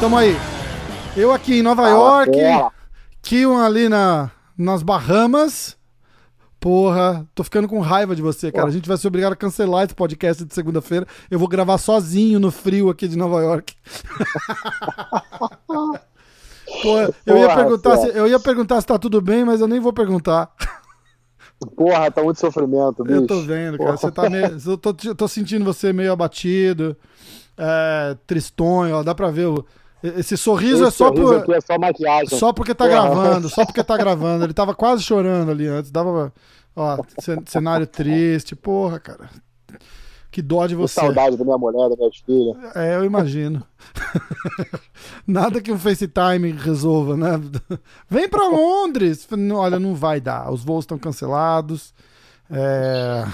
Tamo aí. Eu aqui em Nova York. Kion ali na, nas Bahamas. Porra, tô ficando com raiva de você, cara. A gente vai ser obrigado a cancelar esse podcast de segunda-feira. Eu vou gravar sozinho no frio aqui de Nova York. Porra, eu, ia Porra, perguntar se, eu ia perguntar se tá tudo bem, mas eu nem vou perguntar. Porra, tá muito sofrimento, bicho. Eu tô vendo, cara. Você tá meio, eu tô, tô sentindo você meio abatido, é, tristonho, ó, dá pra ver o, esse sorriso é Esse só sorriso por, é só maquiagem. Só porque tá Porra. gravando, só porque tá gravando. Ele tava quase chorando ali antes. Dava. Ó, cen- cenário triste. Porra, cara. Que dó de você. saudade da minha mulher, das minhas filhas. É, eu imagino. Nada que um FaceTime resolva, né? Vem pra Londres. Olha, não vai dar. Os voos estão cancelados. É.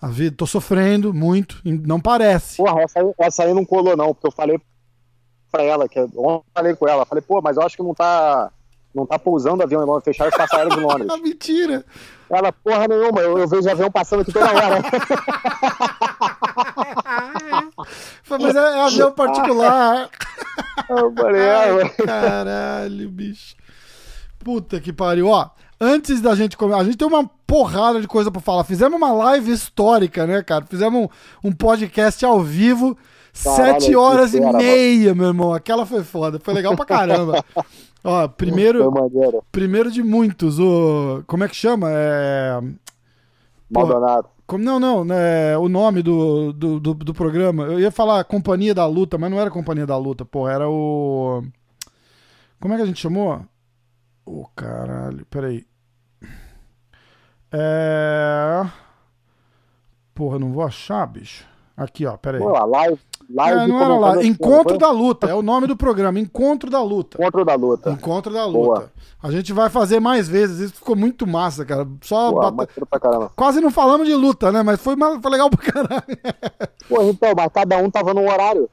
A vida, tô sofrendo muito. Não parece. Porra, essa aí, essa aí não colou, não, porque eu falei pra ela, que ontem eu falei com ela, falei, pô, mas eu acho que não tá. Não tá pousando avião em Londres, fecharam os passaram de Londres. Ah, mentira. Ela, porra nenhuma, eu, eu vejo avião passando aqui toda hora. Mas é, é avião particular. É, Ai, ué. caralho, bicho. Puta que pariu. Ó, antes da gente começar, a gente tem uma porrada de coisa pra falar. Fizemos uma live histórica, né, cara? Fizemos um, um podcast ao vivo, sete horas e meia, meu irmão. Aquela foi foda. Foi legal pra caramba. Ó, primeiro, Foi maneiro. primeiro de muitos. O, como é que chama? É. Maldonado. Como, não, não, né, o nome do, do, do, do programa. Eu ia falar Companhia da Luta, mas não era Companhia da Luta, pô, era o. Como é que a gente chamou? Ô, caralho, peraí. É. Porra, não vou achar, bicho. Aqui, ó, peraí. Pô, lá, live, live É, não era lá. Encontro da Luta, é o nome do programa. Encontro da Luta. Encontro da luta. Encontro da Boa. Luta. A gente vai fazer mais vezes. Isso ficou muito massa, cara. Só Pô, bata-. Quase não falamos de luta, né? Mas foi, foi legal pra caralho. Pô, então, mas cada um tava num horário.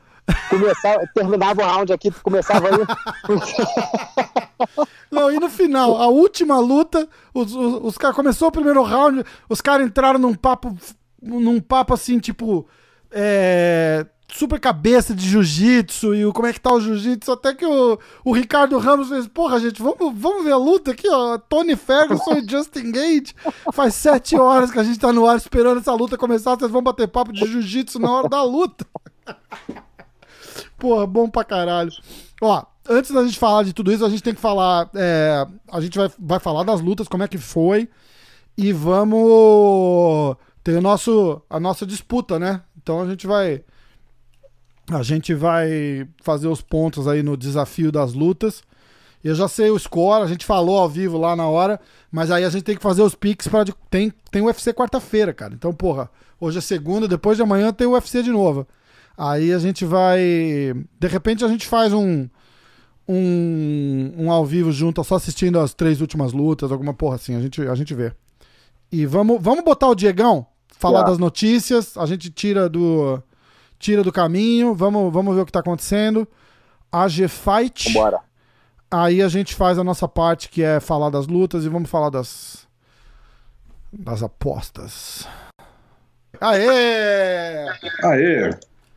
Começava, terminava o round aqui, começava aí. Não, e no final, a última luta, os, os, os caras começou o primeiro round, os caras entraram num papo, num papo assim, tipo, é, super cabeça de jiu-jitsu e o como é que tá o jiu-jitsu, até que o, o Ricardo Ramos fez, porra, gente, vamos, vamos ver a luta aqui, ó, Tony Ferguson e Justin Gage, faz sete horas que a gente tá no ar esperando essa luta começar, vocês vão bater papo de jiu-jitsu na hora da luta. Porra, bom pra caralho. Ó, antes da gente falar de tudo isso, a gente tem que falar. é, a gente vai, vai falar das lutas, como é que foi. E vamos. Tem o nosso, a nossa disputa, né? Então a gente vai. A gente vai fazer os pontos aí no desafio das lutas. Eu já sei o score, a gente falou ao vivo lá na hora, mas aí a gente tem que fazer os picks para tem tem UFC quarta-feira, cara. Então, porra, hoje é segunda, depois de amanhã tem o UFC de novo. Aí a gente vai, de repente a gente faz um um, um ao vivo junto, só assistindo as três últimas lutas, alguma porra assim, a gente a gente vê. E vamos vamos botar o Diegão, falar Tá. das notícias, a gente tira do tira do caminho, vamos vamos ver o que tá acontecendo. AG Fight. Bora. Aí a gente faz a nossa parte, que é falar das lutas, e vamos falar das. das apostas. Aê! Aê!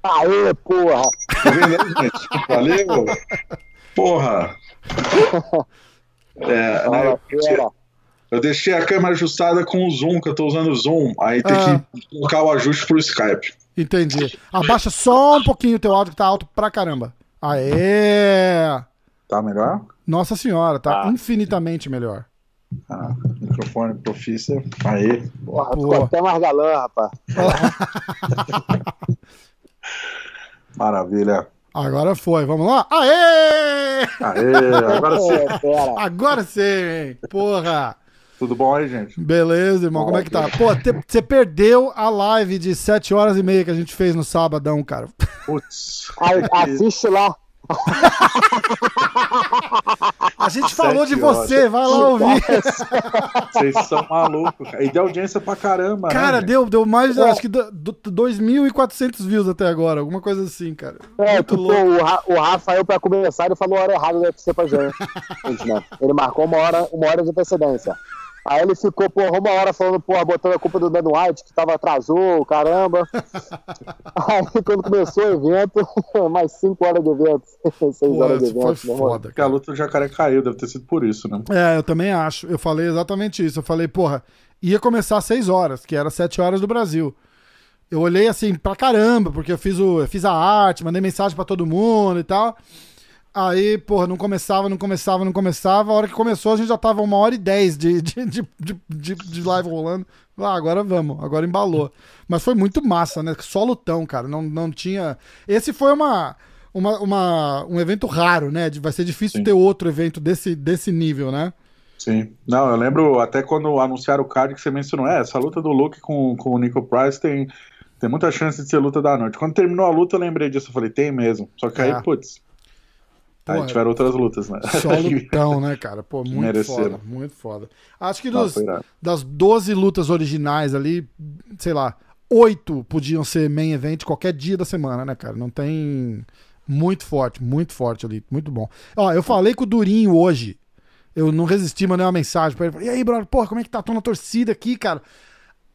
Aê, porra! Tá vendo aí, gente? Valeu! Porra! É, né, eu, fera. eu deixei a câmera ajustada com o zoom, que eu tô usando o zoom. Aí tem Ah. que colocar o ajuste pro Skype. Entendi. Abaixa só um pouquinho o teu áudio que tá alto pra caramba. Aê! Tá melhor? Nossa senhora, tá Ah. infinitamente melhor. Ah, microfone profício. Aê! Porra, Pô. ficou até mais galã, rapaz. Maravilha. Agora foi, vamos lá? Aê! Aê! Agora sim. Agora sim, hein? Porra! Tudo bom aí, gente? Beleza, irmão, como é que tá? Pô, você perdeu a live de 7 horas e meia que a gente fez no sabadão, cara. Putz. Assiste lá. A gente falou de Sete você, horas. vai lá ouvir. Vocês são malucos. cara. E deu audiência pra caramba, né, Cara, gente? deu, deu mais, É. acho que do- do- 2.400 views até agora, alguma coisa assim, cara. É, Muito tipo, o, o Rafael, pra começar, ele falou a hora errada do UFC pra gente, né? Ele marcou uma hora, uma hora de antecedência. Aí ele ficou, porra, uma hora falando, porra, botando a culpa do Dan White, que tava atrasou, caramba. Aí quando começou o evento, mais cinco horas de evento, seis Pô, horas de foi evento, meu irmão. foda, Porque a cara. luta do jacaré caiu, deve ter sido por isso, né? É, eu também acho. Eu falei exatamente isso. Eu falei, porra, ia começar às 6 horas, que era 7 horas do Brasil. Eu olhei assim pra caramba, porque eu fiz, o, eu fiz a arte, mandei mensagem pra todo mundo e tal. Aí, porra, não começava, não começava, não começava. A hora que começou, a gente já tava uma hora e dez de, de, de, de, de- live rolando. Ah, agora vamos, agora embalou. Mas foi muito massa, né? Só lutão, cara. Não, não tinha. Esse foi uma, uma, uma- um evento raro, né? Vai ser difícil Sim. ter outro evento desse, desse nível, né? Sim. Não, eu lembro até quando anunciaram o card que você mencionou, é, essa luta do Luke com, com o Nico Price tem, tem muita chance de ser luta da noite. Quando terminou a luta, eu lembrei disso, eu falei, tem mesmo. Só que aí, É. putz. Aí Porra. tiveram outras lutas, né? Só lutão, né, cara? Pô, muito Mereceram. foda, muito foda. Acho que Não, dos, das 12 lutas originais ali, sei lá, oito podiam ser main event qualquer dia da semana, né, cara? Não tem. Muito forte, muito forte ali, muito bom. Ó, eu falei com o Durinho hoje. Eu não resisti, mandei uma mensagem pra ele. E aí, brother, porra, como é que tá? Tô na torcida aqui, cara.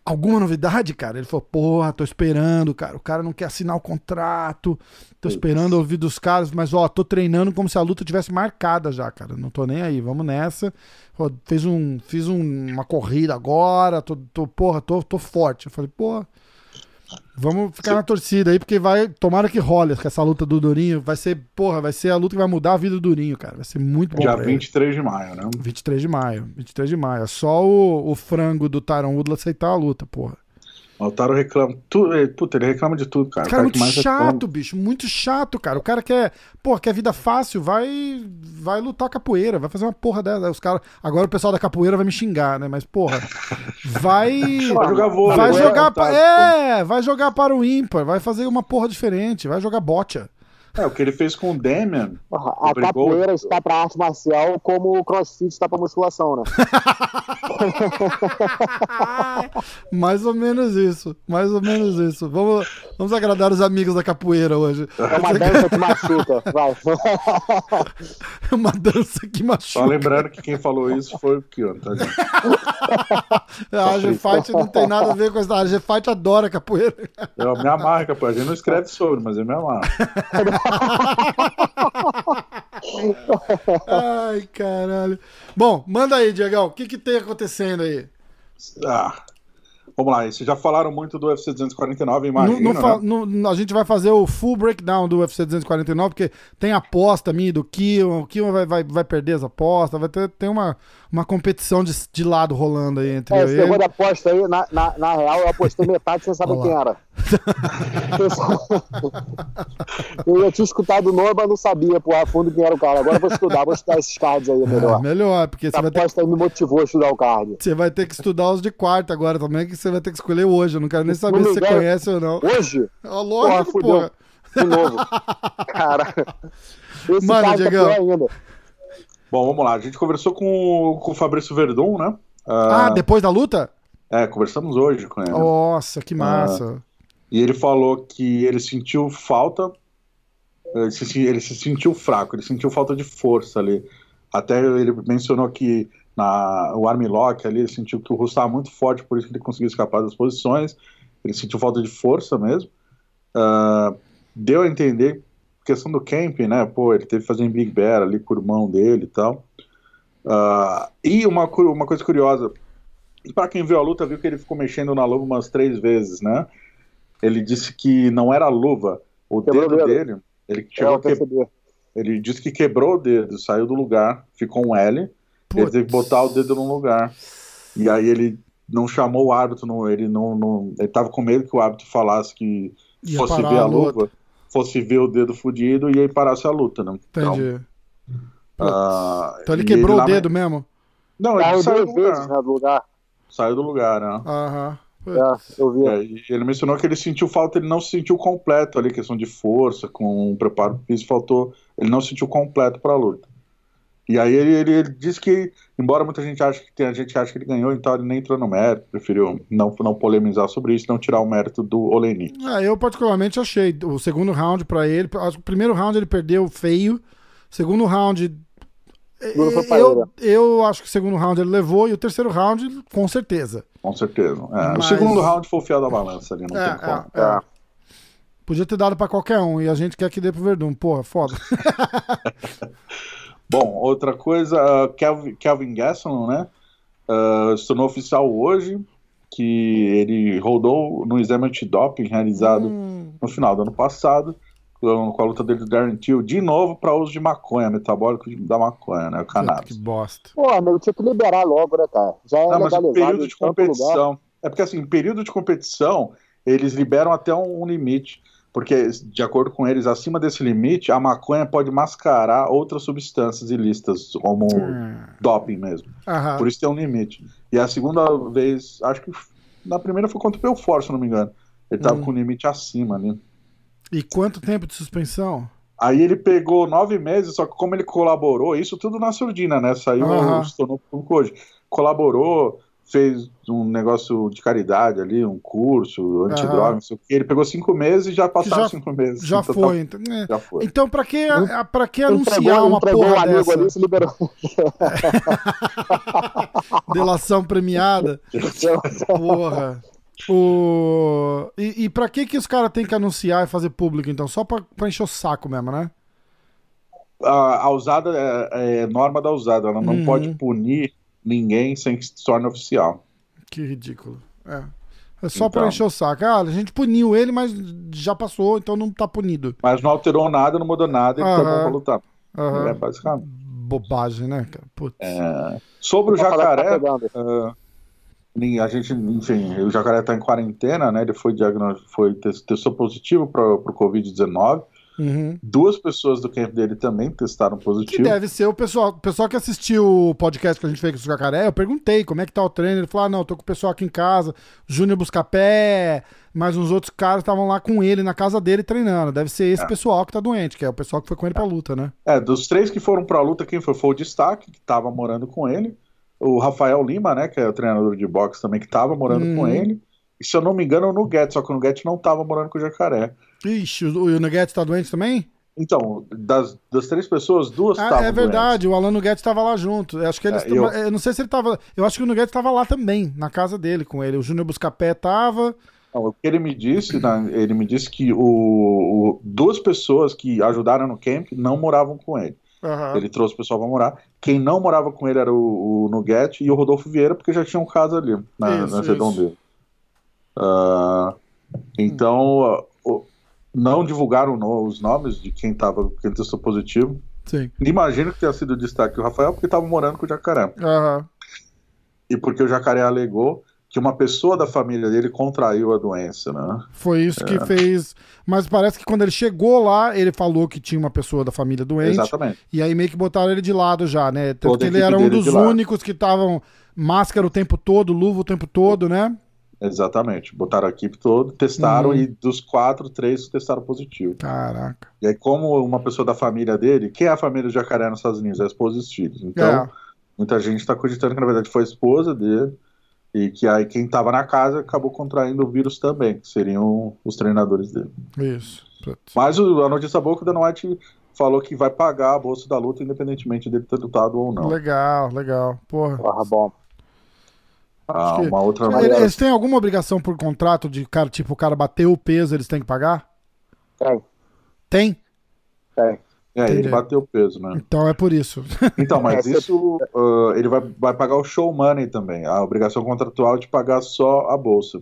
Alguma novidade, cara? Ele falou, porra, tô esperando, cara. O cara não quer assinar o contrato. Tô esperando ouvir dos caras, mas ó, tô treinando como se a luta tivesse marcada já, cara. Não tô nem aí, vamos nessa. Pô, Fez um, fiz um- uma corrida agora, tô, tô porra, tô, tô forte. Eu falei, porra, vamos ficar na torcida aí, porque vai, tomara que role com essa luta do Durinho. Vai ser, porra, vai ser a luta que vai mudar a vida do Durinho, cara. Vai ser muito bom Dia pra ele. 23 de maio, né? 23 de maio, 23 de maio. É só o, o frango do Tyron Woodley aceitar a luta, porra. O Taro reclama. Tu, eh, puta, ele reclama de tudo, cara. Cara é O muito chato, reclama- bicho, muito chato, cara. O cara quer, pô, quer vida fácil, vai vai lutar capoeira, vai fazer uma porra dessa. Os cara, agora o pessoal da capoeira vai me xingar, né? Mas porra, vai Vai jogar vôlei. vai né? jogar pa- é, vai jogar para o ímpar, vai fazer uma porra diferente, vai jogar bocha. É, o que ele fez com o Damian. Porra, A capoeira está pra arte marcial como o crossfit está pra musculação, né? mais ou menos isso, mais ou menos isso. Vamos, vamos agradar os amigos da capoeira hoje. É uma dança que machuca. Vai. É uma dança que Só machuca. lembrando que quem falou isso foi o Kion, tá, gente? A G-Fight não tem nada a ver com isso. A G-Fight adora capoeira. Eu me amarro, capaz. A gente não escreve sobre, mas eu me amarro. Ai, caralho. Bom, manda aí, Diegão. O que, que tem acontecendo aí? Ah, vamos lá, vocês já falaram muito do UFC 249, Não- imagino, não fa- né? não- a gente vai fazer o full breakdown do UFC 249, porque tem aposta minha do Kion. O Kion vai, vai, vai perder as apostas. Vai ter, tem uma, uma competição de, de lado rolando aí entre É, eu e ele. aposta aí, na, na, na real, eu apostei metade sem saber Olha quem era. eu já tinha escutado o nome, mas não sabia, pô, a fundo quem era o cara. Agora eu vou estudar, vou estudar esses cards aí, Ah, melhor. melhor, porque você A vai, ter, aposta aí me motivou a estudar o card. você vai ter que estudar os de quarta agora também, que você vai ter que escolher hoje. Eu não quero nem saber se você engano. conhece ou não. Hoje? Ó, lógico, fudeu. porra. De novo. Cara. Esse Mano, tá Diegão. Bom, vamos lá. A gente conversou com, o- com o Fabrício Verdun, né? Ah, Ah, depois da luta? É, conversamos hoje com ele. Nossa, que massa. E ele falou que ele sentiu falta, ele se, ele se sentiu fraco, ele sentiu falta de força ali. Até ele mencionou que na, o armlock ali, ele sentiu que o russo estava muito forte, por isso que ele conseguiu escapar das posições. Ele sentiu falta de força mesmo. Ah, deu a entender, questão do camping, né? Pô, ele teve que fazer em Big Bear ali com o irmão dele e tal. Ah, e uma, uma coisa curiosa, para quem viu a luta, viu que ele ficou mexendo na luva umas três vezes, né? Ele disse que não era a luva, o Quebrou dedo dele. Ele, É, chegou a que- ele disse que quebrou o dedo, saiu do lugar, ficou um L. Ele Putz. teve que botar o dedo num lugar. E aí ele não chamou o árbitro, não, ele não, não ele tava com medo que o árbitro falasse que Ia fosse ver a, a luta. luva, fosse ver o dedo fudido e aí parasse a luta, né? Entendi. Então, ah, Então ele quebrou o lame- dedo mesmo? Não, ele saiu do vezes lugar. né, do lugar. Saiu do lugar, né? Aham. É, eu vi. É, ele mencionou que ele sentiu falta, ele não se sentiu completo ali, questão de força, com o preparo físico, faltou, ele não se sentiu completo para a luta. E aí ele, ele, ele disse que, embora muita gente ache que tem a gente acha que ele ganhou, então ele nem entrou no mérito, preferiu não, não polemizar sobre isso, não tirar o mérito do Olenik. É, eu particularmente achei o segundo round pra ele, acho que o primeiro round ele perdeu feio, segundo round Não foi pra eu, eu acho que o segundo round ele levou e o terceiro round com certeza. Com certeza. É, Mas- O segundo round foi o fiel da balança ali, não É, tem como. é, é. Podia ter dado pra qualquer um e a gente quer que dê pro Verdun. Porra, foda. Bom, outra coisa, uh, Kelvin, Kelvin Gasson, né? uh, se tornou oficial hoje que ele rodou no exame antidoping realizado Hum, no final do ano passado, com com a luta dele do Darren Till, de novo para uso de maconha, metabólico de- da maconha, né? O que cannabis. bosta. Pô, nego, tinha que liberar logo, né, cara? Já é Não, mas o período de competição. É porque assim, período de competição, eles liberam até um, um limite. Porque, de acordo com eles, acima desse limite, a maconha pode mascarar outras substâncias ilícitas, como Hum. doping mesmo. Aham. Por isso tem um limite. E a segunda vez, acho que na primeira foi contra o Belfort, se não me engano. Ele tava Hum. com o limite acima ali. E quanto tempo de suspensão? Aí ele pegou nove meses, só que como ele colaborou, isso tudo na surdina, né? Saiu, Aham. se tornou público hoje. Colaborou, fez um negócio de caridade ali, um curso, antidroga, Aham. não sei o quê. Ele pegou cinco meses e já passaram já- cinco meses. Já Então, foi. Então, é. Já foi. Então, pra que, pra que Entregou, anunciar uma entregou um porra amigo dessa? ali, se liberou. Delação premiada? Porra. O... E, e pra que que os caras têm que anunciar e fazer público, então? Só pra, pra encher o saco mesmo, né? A, a usada é, é norma da usada, ela não Uhum. pode punir ninguém sem que se torne oficial. Que ridículo. É. É só pra Então. encher o saco. Ah, a gente puniu ele, mas já passou, então não tá punido. Mas não alterou nada, não mudou nada, ele tá bom pra lutar. Aham. É basicamente. Bobagem, né, cara? Putz. Sobre o tá jacaré, nem- a gente, enfim, o jacaré tá em quarentena, né? Ele foi diagnosticado, foi tes- testou positivo para pro Covid-19. Uhum. Duas pessoas do camp dele também testaram Que positivo. deve ser o pessoal, o pessoal que assistiu o podcast que a gente fez com o Jacaré. Eu perguntei como é que tá o treino. Ele falou: ah, não, tô com o pessoal aqui em casa, Júnior Buscapé, mais uns outros caras estavam lá com ele na casa dele treinando. Deve ser esse pessoal que tá doente, que é o pessoal que foi com ele pra luta, né? É, dos três que foram pra luta, quem foi? Foi o Destaque, que tava morando com ele. O Rafael Lima, né? Que é o treinador de boxe também, que tava morando Uhum. com ele. E se eu não me engano, o Nugget, só que o Nugget não tava morando com o jacaré. Ixi, o, o Nuggets tá doente também? Então, das, das três pessoas, duas Ah, estavam é verdade, o Alan Nuggets tava lá junto. Eu acho que eles. É, eu- eu... não sei se ele tava. Eu acho que o Nuggets tava lá também, na casa dele com ele. O Júnior Buscapé tava. Não, o que ele me disse, né, ele me disse que o, o- duas pessoas que ajudaram no camp não moravam com ele. Aham. Ele trouxe o pessoal para morar. Quem não morava com ele era o, o Nugget e o Rodolfo Vieira, porque já tinha um caso ali na, Isso, na redondeza. Ah, então, ah, não divulgaram os nomes de quem tava, quem testou positivo. Sim. Imagino que tenha sido o destaque o Rafael, porque estava morando com o Jacaré. Aham. E porque o Jacaré alegou que uma pessoa da família dele contraiu a doença, né? Foi isso que fez. Mas parece que quando ele chegou lá, ele falou que tinha uma pessoa da família doente. Exatamente. E aí meio que botaram ele de lado já, né? Tanto Toda que a ele era um dos lado. únicos que estavam máscara o tempo todo, luva o tempo todo, né? Exatamente. Botaram a equipe toda, testaram Uhum. e dos quatro, três testaram positivo. Caraca. E aí, como uma pessoa da família dele, quem é a família do jacaré nos Estados Unidos? É a esposa e os filhos. Então, É. muita gente está acreditando que na verdade foi a esposa dele e que aí quem estava na casa acabou contraindo o vírus também, que seriam os treinadores dele. Isso. Mas o- a notícia boa é que o Dana White falou que vai pagar a bolsa da luta, independentemente dele ter lutado ou não. Legal, legal. Porra. Porra, bom. Ah, uma outra Ele- Eles têm alguma obrigação por contrato de cara, tipo, o cara bateu o peso, eles têm que pagar? Tem, Tem? tem. É, ele Entendi. bateu o peso, né? Então é por isso. Então, mas isso ah, ele vai, vai pagar o show money também. A obrigação contratual é de pagar só a bolsa.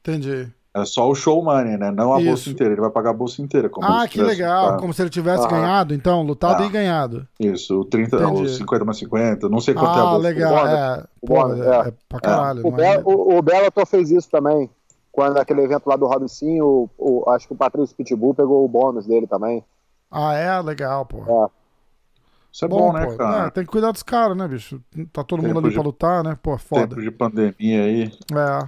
Entendi. É só o show money, né? Não a Isso. bolsa inteira. Ele vai pagar a bolsa inteira. Como Ah, que legal. Como se ele tivesse Ah. ganhado, então, lutado Ah. e ganhado. Isso, o 30, Entendi. o 50 mais 50. Não sei quanto é a Ah, bolsa. legal. bônus. É, O pô, é, é. é pra caralho. O, não Be é? o, o Bellator fez isso também. Quando aquele evento lá do Robicinho, o, o- acho que o Patrício Pitbull pegou o bônus dele também. Ah, é? Legal, pô. É. Isso é bom, né, pô. cara? É, tem que cuidar dos caras, né, bicho? Tá todo mundo Tempo ali de- pra lutar, né? Pô, foda. Tempo de pandemia aí. É.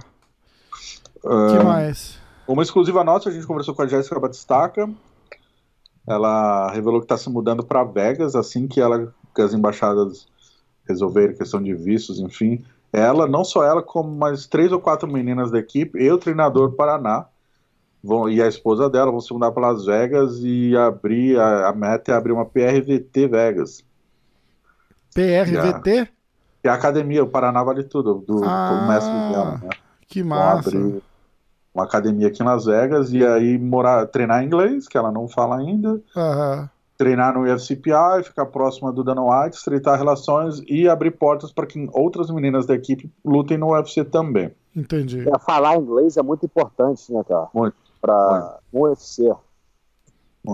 Que mais? Uma exclusiva nossa, a gente conversou com a Jéssica Batistaca. Ela revelou que está se mudando para Vegas assim que ela que as embaixadas resolverem questão de vistos, enfim. Ela, não só ela, como mais três ou quatro meninas da equipe e o treinador Paraná vão, e a esposa dela vão se mudar para Las Vegas e abrir a, a meta é abrir uma PRVT Vegas. PRVT? É a academia, o Paraná vale tudo, do, Ah, do mestre dela, né? Que Vão massa. abrir uma academia aqui em Las Vegas e aí morar, treinar inglês, que ela não fala ainda, Aham. treinar no UFCPI, ficar próxima do Dana White, estreitar relações e abrir portas para que outras meninas da equipe lutem no UFC também. Entendi. É, falar inglês é muito importante, né, cara? Muito. Pra um UFC.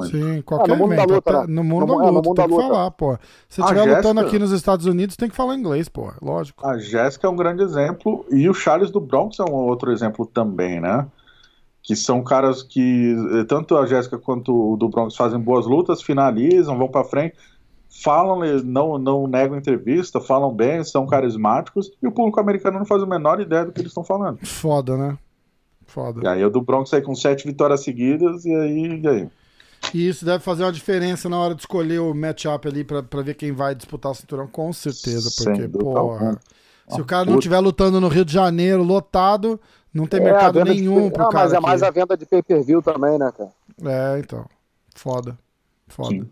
Sim, qualquer no mundo evento, da luta, até- né? no mundo No- da é, no luta, mundo tem da que luta. falar, pô. Se estiver lutando Jéssica- aqui nos Estados Unidos, tem que falar inglês, pô. Lógico. A Jéssica é um grande exemplo e o Charles do Bronx é um outro exemplo também, né? Que são caras que eh, tanto a Jéssica quanto o do Bronx fazem boas lutas, finalizam, vão pra frente, falam, eh, não, não negam entrevista, falam bem, são carismáticos e o público americano não faz a menor ideia do que eles estão falando. Foda, né? Foda. E aí o do Bronx sai com sete vitórias seguidas e aí, e aí? E isso deve fazer uma diferença na hora de escolher o matchup ali pra, pra ver quem vai disputar o cinturão, com certeza. Porque, porra, se o cara não estiver lutando no Rio de Janeiro, lotado, não tem É, a mercado de nenhum pay- pro Ah, cara. Mas é aqui. mais a venda de pay-per-view também, né, cara? É, então. Foda. Foda.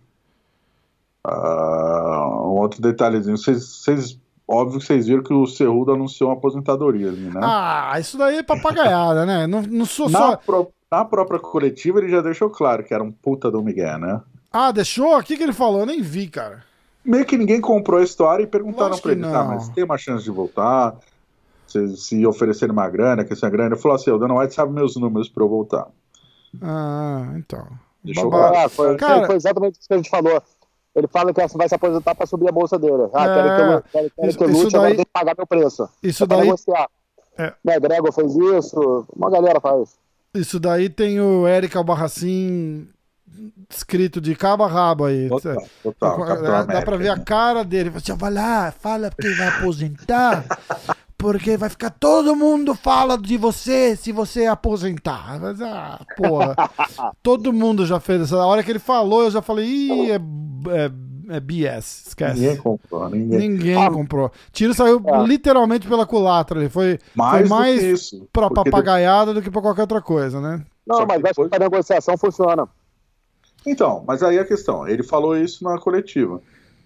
Ah, um outro detalhezinho, vocês, óbvio que vocês viram que o Cerrudo anunciou uma aposentadoria ali, né? Ah, isso daí é papagaiada, né? Não, não sou na, só. pró- na própria coletiva ele já deixou claro que era um puta do Miguel, né? Ah, deixou? O que, que ele falou? Eu nem vi, cara. Meio que ninguém comprou a história e perguntaram Lógico pra ele, tá, mas tem uma chance de voltar? Se, se oferecerem uma grana, que essa grana. Ele falou assim: o Dana White sabe meus números pra eu voltar. Ah, então. Deixou claro. Ah, foi, Cara- foi exatamente isso que a gente falou. Ele fala que vai se aposentar pra subir a bolsa dele. Ah, É, quero que eu, quero, quero isso- que eu lute, agora daí- tem que pagar meu preço. Isso daí, negociar. É. Né, Gregor fez isso, uma galera faz. Isso daí tem o Eric Albarracin escrito de cabo a rabo aí. Total, total. Dá, dá pra ver a cara dele. Você vai lá, fala que vai aposentar, porque vai ficar todo mundo fala de você se você aposentar. Mas, ah, porra. todo mundo já fez essa. A hora que ele falou, eu já falei, ih, é, é, é BS. Esquece. Ninguém comprou, ninguém. Ninguém Ah, comprou. Tiro saiu é. literalmente pela culatra ali. Foi Mais, foi mais do que isso. pra papagaiada do que pra qualquer outra coisa, né? Não, Só que mas acho depois- que a negociação funciona. Então, mas aí a questão, ele falou isso na coletiva.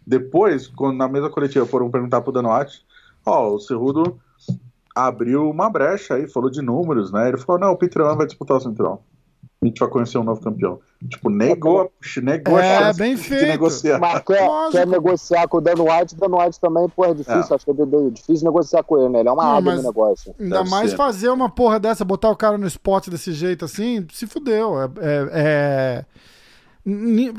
Depois, quando na mesma coletiva foram perguntar pro Danotti, ó, o Cerrudo abriu uma brecha aí, falou de números, né? Ele falou, não, o Peter vai disputar o Cinturão. A gente vai conhecer um novo campeão. Tipo, negou, negou É, a chance bem de feito. negociar. Mas quer, Lógico. quer negociar com o Dan White, Dan White também, pô, é difícil. É. Acho que é de- difícil negociar com ele, né? Ele é uma Não, no negócio. Ainda Deve mais ser. fazer uma porra dessa, botar o cara no spot desse jeito assim, se fudeu. É, é- é-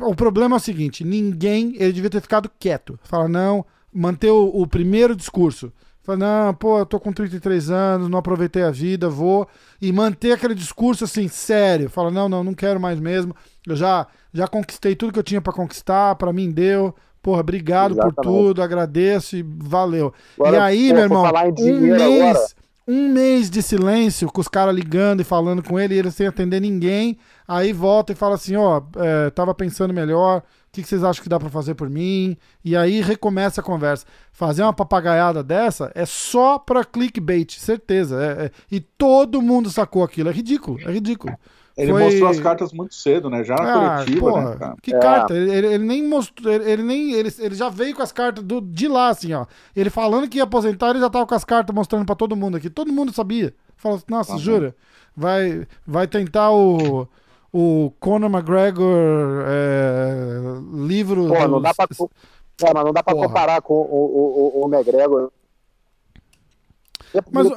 O problema é o seguinte: ninguém. Ele devia ter ficado quieto. Fala, não, manter o, o primeiro discurso. Fala, não, pô, eu tô com 33 anos, não aproveitei a vida, vou. E manter aquele discurso assim, sério. Fala, não, não, não quero mais mesmo. Eu já, já conquistei tudo que eu tinha pra conquistar, pra mim deu. Porra, obrigado por Exatamente. tudo, agradeço e valeu. Agora, e aí, meu por irmão, um mês, agora- um mês de silêncio, com os caras ligando e falando com ele, e ele sem atender ninguém. Aí volta e fala assim: ó, é, tava pensando melhor, o que, que vocês acham que dá pra fazer por mim? E aí recomeça a conversa. Fazer uma papagaiada dessa é só pra clickbait, certeza. É- é- e todo mundo sacou aquilo. É ridículo, é ridículo. Ele Foi- mostrou as cartas muito cedo, né? Já na Ah, coletiva, porra, né, cara? que É. carta? Ele, ele- nem mostrou, ele, nem, ele, ele já veio com as cartas do, de lá, assim, ó. Ele falando que ia aposentar, ele já tava com as cartas mostrando pra todo mundo aqui. Todo mundo sabia. Falou, assim, nossa, bom. jura? Vai, vai tentar o, o Conor McGregor é, livro. Pô, não dá pra, é, mas não dá pra Porra. comparar com o, o, o, McGregor. Mas,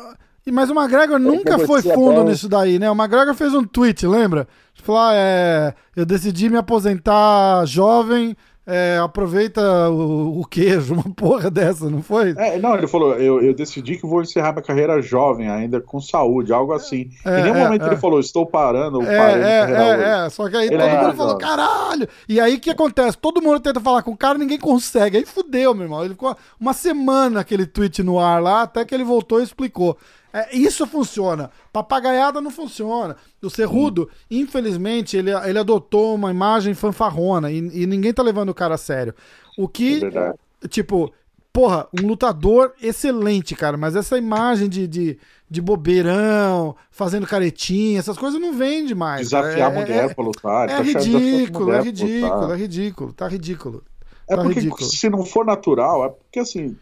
mas o McGregor nunca foi fundo nisso daí, né? O McGregor fez um tweet, lembra? Falou, ah, é, eu decidi me aposentar jovem, é, aproveita o, o queijo, uma porra dessa, não foi? É, não, ele falou, eu, eu decidi que vou encerrar minha carreira jovem, ainda com saúde, algo assim. É, em nenhum é, momento é. ele falou, estou parando ou É, carreira hoje. é, é, é. Só que aí Ele todo é mundo falou, jovem. caralho! E aí o que acontece? Todo mundo tenta falar com o cara, ninguém consegue. Aí fudeu, meu irmão. Ele ficou uma semana aquele tweet no ar lá, até que ele voltou e explicou. É, isso funciona. Papagaiada não funciona. O Cerrudo, infelizmente, ele, ele adotou uma imagem fanfarrona e, e ninguém tá levando o cara a sério. O É que verdade. tipo, porra, um lutador excelente, cara, mas essa imagem de, de, de bobeirão, fazendo caretinha, essas coisas não vende mais. Desafiar é, a mulher é, pra lutar. É tá ridículo, é ridículo, é ridículo, tá ridículo. É tá porque ridículo. se não for natural, é porque assim.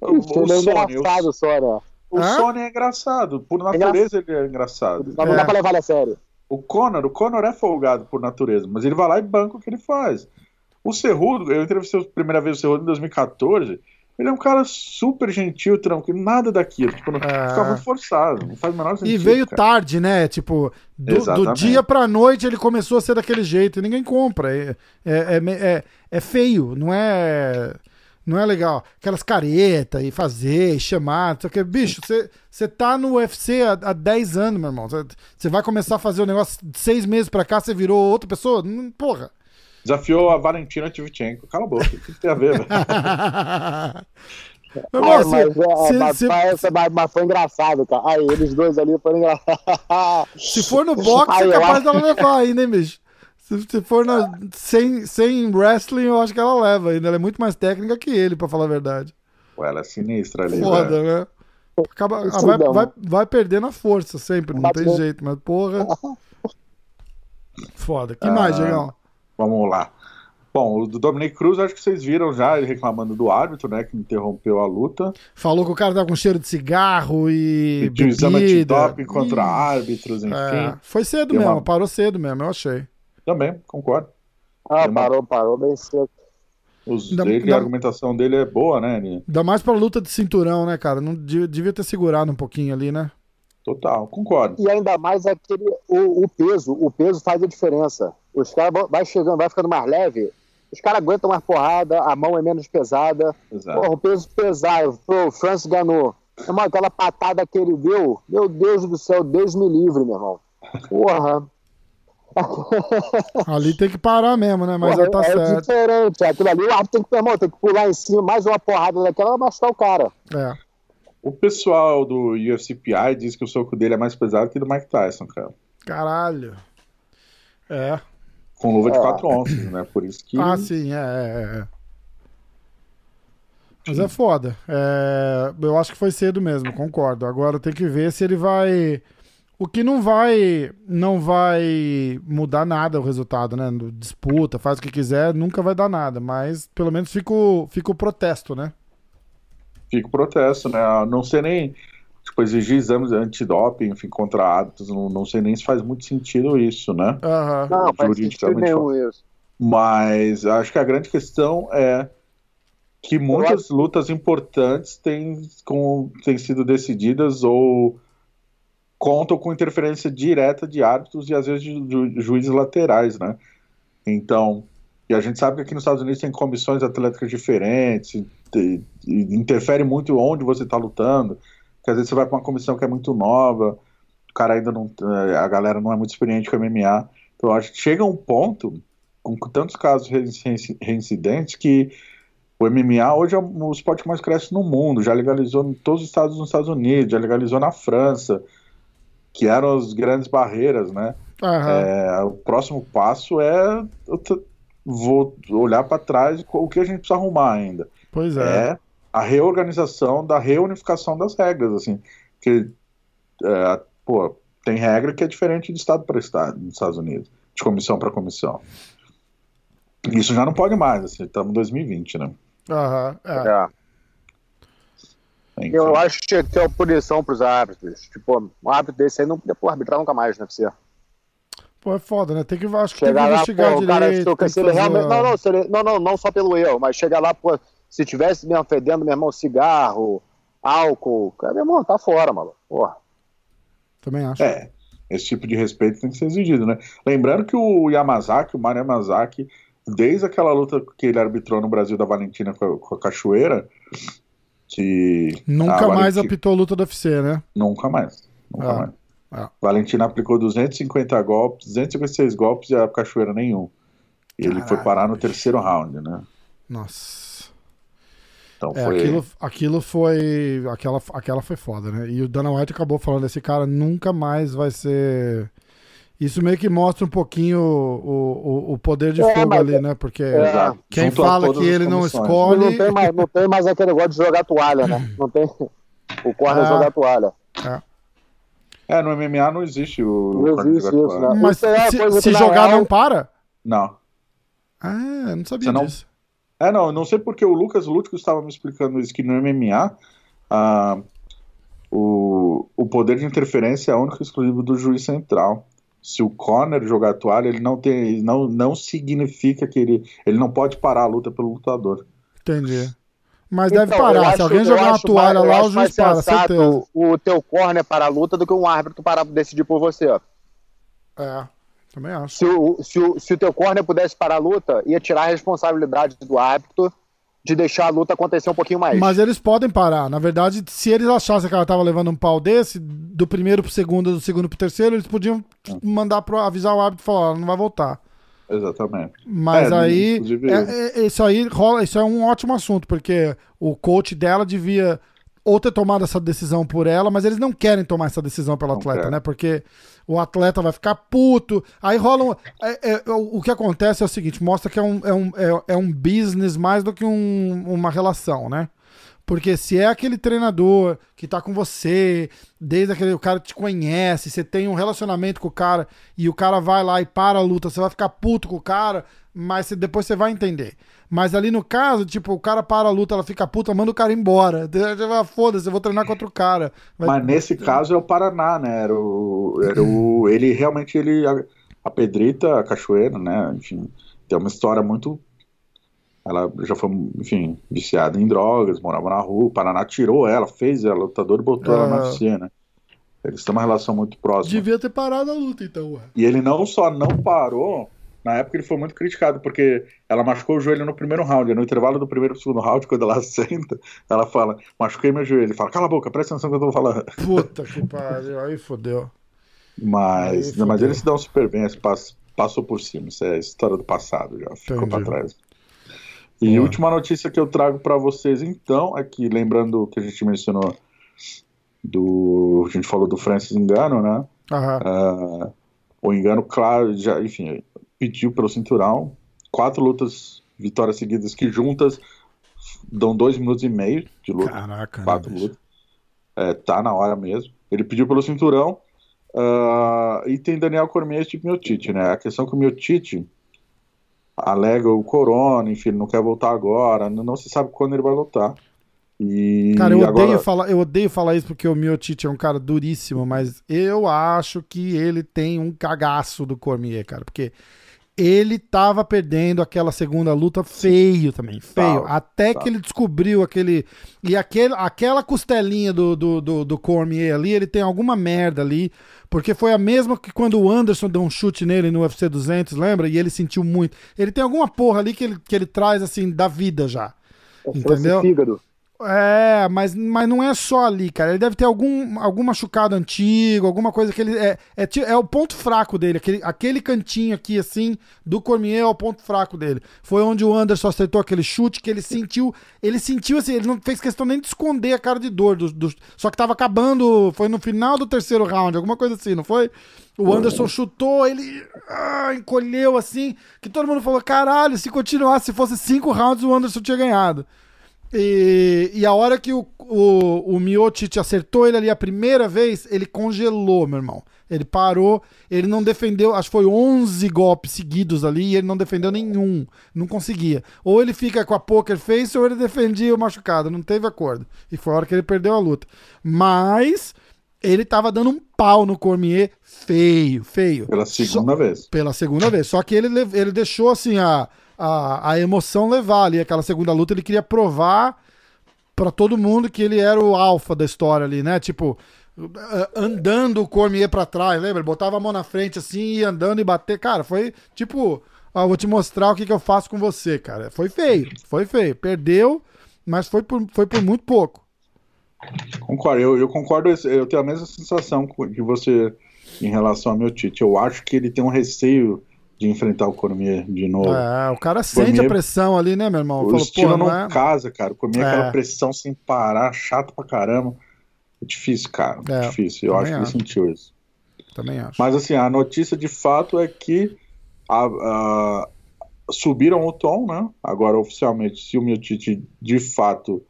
O, ele é engraçado só, né? O Hã? Sony é engraçado. Por natureza ele é engraçado. Mas não É. dá pra levar ele a sério. O Conor, o Conor é folgado por natureza, mas ele vai lá e banca o que ele faz. O Cerrudo, eu entrevistei a primeira vez o Cerrudo em 2014. Ele é um cara super gentil, tranquilo, nada daquilo. Tipo, não, É. Fica muito forçado, não faz o menor sentido. E veio cara. tarde, né? Tipo, do, do dia pra noite ele começou a ser daquele jeito e ninguém compra. É, é, é, é- é feio, não é. Não é legal. Aquelas caretas e fazer, e chamar, não sei o que. Bicho, você- tá no UFC há, há 10 anos, meu irmão. Você- vai começar a fazer o negócio de seis meses pra cá, você virou outra pessoa? Porra. Desafiou a Valentina Tchevchenko. Cala a boca, o que que tem a ver, velho? Meu irmão, você- mas, mas, mas foi engraçado, cara. Aí, eles dois ali foram engraçados. Se for no boxe, é capaz acho- dela levar ainda, hein, bicho? Se, for na- sem, sem wrestling, eu acho que ela leva ainda. Ela é muito mais técnica que ele, pra falar a verdade. Pô, ela é sinistra ali. Foda, né? Acaba, Isso vai, vai, vai perdendo a força sempre, não tem jeito, mas porra. Foda. Que Ah. mais, Diegão? Vamos lá. Bom, o do Dominic Cruz, acho que vocês viram já ele reclamando do árbitro, né? Que interrompeu a luta. Falou que o cara tá com cheiro de cigarro e. Pediu exame bebida. antidoping contra Ih, árbitros, enfim. é. Foi cedo Deu mesmo, uma- parou cedo mesmo, eu achei. Também, concordo. Ah, Tem uma- parou, parou bem cedo. Os Ainda- dele, ainda- A argumentação dele é boa, né? Ele- Ainda mais pra luta de cinturão, né, cara? Não devia, ter segurado um pouquinho ali, né? Total, concordo. E ainda mais aquele, o, o peso, o peso faz a diferença. Os caras vão- vai chegando, vai ficando mais leve, os caras aguentam mais porrada, a mão é menos pesada. Exato. Porra, o peso pesado, pô, o Francis ganhou. Irmão, aquela patada que ele deu, meu Deus do céu, Deus me livre, meu irmão. Porra, Ali tem que parar mesmo, né? Mas é, tá é certo. diferente. Aquilo ali, o árbitro tem que, irmão, tem que pular em cima, mais uma porrada daquela, machucar o cara. É. O pessoal do UFCPI diz que o soco dele é mais pesado que o do Mike Tyson, cara. Caralho. É. Com luva de É. 4 onças, né? Por isso que. Ah, sim, é, é, é. Mas é foda. É, eu acho que foi cedo mesmo, concordo. Agora tem que ver se ele vai. O que não vai. Não vai mudar nada o resultado, né? Disputa, faz o que quiser, nunca vai dar nada. Mas pelo menos fica o, fica o protesto, né? Fica o protesto, né? Não sei nem. Tipo, exigir exames antidoping, enfim, contra hábitos, não, não sei nem se faz muito sentido isso, né? Aham. Não, faz sentido Juridicamente nenhum isso. Mas acho que a grande questão é que muitas lutas importantes têm, com, têm sido decididas ou contam com interferência direta de árbitros e às vezes de, ju- juízes laterais, né? Então, e a gente sabe que aqui nos Estados Unidos tem comissões atléticas diferentes, interfere muito onde você está lutando, que às vezes você vai para uma comissão que é muito nova, o cara ainda não, eh, a galera não é muito experiente com MMA, então acho que chega um ponto com tantos casos reinci- reincidentes que o MMA hoje é o esporte que mais cresce no mundo, já legalizou em todos os estados dos Estados Unidos, já legalizou na França, que eram as grandes barreiras, né? Aham. É, o próximo passo é vou olhar para trás o que a gente precisa arrumar ainda. Pois é. É a reorganização da reunificação das regras, assim, que é, pô, tem regra que é diferente de estado para estado nos Estados Unidos, de comissão para comissão. Isso já não pode mais, assim, estamos em 2020, né? Aham. é. É. Enfim. Eu acho que tinha que ter uma punição pros árbitros. Tipo, um árbitro desse aí não podia arbitrar nunca mais, né? Você. Pô, é foda, né? Tem que, acho que tem que Chegar lá, investigar pô, o cara direito. que tem se ele fazer realmente. Não, não, ele- não, não, não só pelo erro, mas chegar lá, pô, se tivesse mesmo fedendo, meu irmão, cigarro, álcool, cara, meu irmão, tá fora, mano. Porra. Também acho. É, esse tipo de respeito tem que ser exigido, né? Lembrando que o Yamazaki, o Mario Yamazaki, desde aquela luta que ele arbitrou no Brasil da Valentina com a, com a Cachoeira, que. Nunca mais Valenti- apitou luta do UFC, né? Nunca mais. Nunca Ah, mais. ah. Valentina aplicou 250 golpes, 256 golpes e a Cachoeira nenhum. E ele foi parar no bicho. terceiro round, né? Nossa. Então É, foi. aquilo, aquilo foi. Aquela, aquela foi foda, né? E o Dana White acabou falando: esse cara nunca mais vai ser. Isso meio que mostra um pouquinho o, o, o poder de É, fogo ali, né? Porque É. quem fala que ele não escolhe. Não tem, mais, não tem mais aquele negócio de jogar toalha, né? Não tem. O corner Ah. jogar toalha. É, no MMA não existe o. Não existe isso, né? Mas Isso é se, se jogar real, não para? Não. Ah, eu não sabia não- disso. É, não, eu não sei porque o Lucas Lútico estava me explicando isso, que no MMA ah, o, o poder de interferência é único e exclusivo do juiz central. Se o corner jogar a toalha, ele não tem, não, não significa que ele, ele não pode parar a luta pelo lutador. Entendi. Mas Então, deve parar. acho- Se alguém jogar uma toalha mais- lá, o juiz para, certeza. O teu corner para a luta do que um árbitro parar pra decidir por você. ó. É, também acho. Se o, se, o, se o teu corner pudesse parar a luta, ia tirar a responsabilidade do árbitro de deixar a luta acontecer um pouquinho mais. Mas eles podem parar. Na verdade, se eles achassem que ela tava levando um pau desse, do primeiro pro segundo, do segundo pro terceiro, eles podiam mandar pro, avisar o árbitro e falar, ó, não vai voltar. Exatamente. Mas É, aí, é- é- isso aí rola, isso é um ótimo assunto, porque o coach dela devia ou ter tomado essa decisão por ela, mas eles não querem tomar essa decisão pelo Não atleta, querem. né? Porque o atleta vai ficar puto. Aí rola. Um, é- é- o que acontece é o seguinte: mostra que é um, é um, é, é um business mais do que um- uma relação, né? Porque se é aquele treinador que tá com você, desde aquele o cara te conhece, você tem um relacionamento com o cara e o cara vai lá e para a luta, você vai ficar puto com o cara, mas depois você vai entender. Mas ali no caso, tipo, o cara para a luta, ela fica puta, manda o cara embora. Foda-se, eu vou treinar contra o cara. Vai- Mas nesse caso é o Paraná, né? Era o, era o, ele realmente ele a, a Pedrita, a Cachoeira, né? Enfim, tem uma história muito. Ela já foi, enfim, viciada em drogas, morava na rua. O Paraná tirou ela, fez ela lutadora e botou ela Ah. na UFC, né? Eles têm uma relação muito próxima. Devia ter parado a luta, então, ué. E ele não só não parou, na época ele foi muito criticado, porque ela machucou o joelho no primeiro round. No intervalo do primeiro e segundo round, quando ela senta, ela fala: Machuquei meu joelho. Ele fala: Cala a boca, presta atenção no que eu tô falando. Puta que pariu, aí fodeu. Mas, Aí, mas fudeu. ele se dão super bem, passou por cima. Isso é história do passado já, ficou Entendi. pra trás. E a última notícia que eu trago pra vocês então é que, lembrando que a gente mencionou do. A gente falou do Francis Engano, né? Ah, o Engano, claro, já, enfim, pediu pelo cinturão. Quatro lutas, vitórias seguidas que juntas dão dois minutos e meio de luta Caraca, né, quatro bicho? lutas. É, tá na hora mesmo. Ele pediu pelo cinturão. ah, e tem Daniel Cormier e Miotite, né? A questão é que o Miotite alega o corona, enfim, ele não quer voltar agora, não, não se sabe quando ele vai lutar. E Cara, eu odeio, agora, falar, eu odeio falar isso porque o Miotite é um cara duríssimo, mas eu acho que ele tem um cagaço do Cormier, cara, porque ele tava perdendo aquela segunda luta feio também, feio. Tava, Até tava. que ele descobriu aquele. E aquele, aquela costelinha do, do, do, do Cormier ali, ele tem alguma merda ali, porque foi a mesma que quando o Anderson deu um chute nele no UFC 200, lembra? E ele sentiu muito. Ele tem alguma porra ali que ele, que ele traz assim da vida já. Entendeu? Fígado. É, mas, mas não é só ali, cara. Ele deve ter algum, algum machucado antigo, alguma coisa que ele. É, é, é o ponto fraco dele. Aquele, aquele cantinho aqui, assim, do Cormier é o ponto fraco dele. Foi onde o Anderson acertou aquele chute que ele sentiu. Ele sentiu assim, ele não fez questão nem de esconder a cara de dor. Do, do- só que tava acabando. Foi no final do terceiro round, alguma coisa assim, não foi? O Anderson chutou, ele ah, encolheu assim, que todo mundo falou: caralho, se continuasse, se fosse cinco rounds, o Anderson tinha ganhado. E, e a hora que o, o, o Miocic acertou ele ali a primeira vez, ele congelou, meu irmão. Ele parou, ele não defendeu, acho que foi 11 golpes seguidos ali e ele não defendeu nenhum, não conseguia. Ou ele fica com a poker face ou ele defendia o machucado, não teve acordo. E foi a hora que ele perdeu a luta. Mas ele tava dando um pau no Cormier feio, feio. pela Só- segunda vez. pela segunda vez. Só que ele, ele deixou assim a, a, a emoção levar ali. Aquela segunda luta, ele queria provar pra todo mundo que ele era o alfa da história ali, né? Tipo, a- andando o Cormier pra trás, lembra? Ele botava a mão na frente assim, ia andando e bater. Cara, foi tipo, ó, vou te mostrar o que, que eu faço com você, cara. Foi feio, foi feio. Perdeu, mas foi por, foi por muito pouco. Concordo, eu, eu concordo, eu tenho a mesma sensação que você em relação ao meu Tite. Eu acho que ele tem um receio de enfrentar o Cormier de novo. É, o cara sente Cormier- a pressão ali, né, meu irmão? o Falou, estilo não é... casa, cara. O Cormier é aquela pressão sem parar, chato pra caramba. É difícil, cara. É, difícil. Eu também acho que ele acho. sentiu isso. também acho. Mas assim, a notícia de fato é que a- a- subiram o tom, né? Agora oficialmente, se o Miotite de fato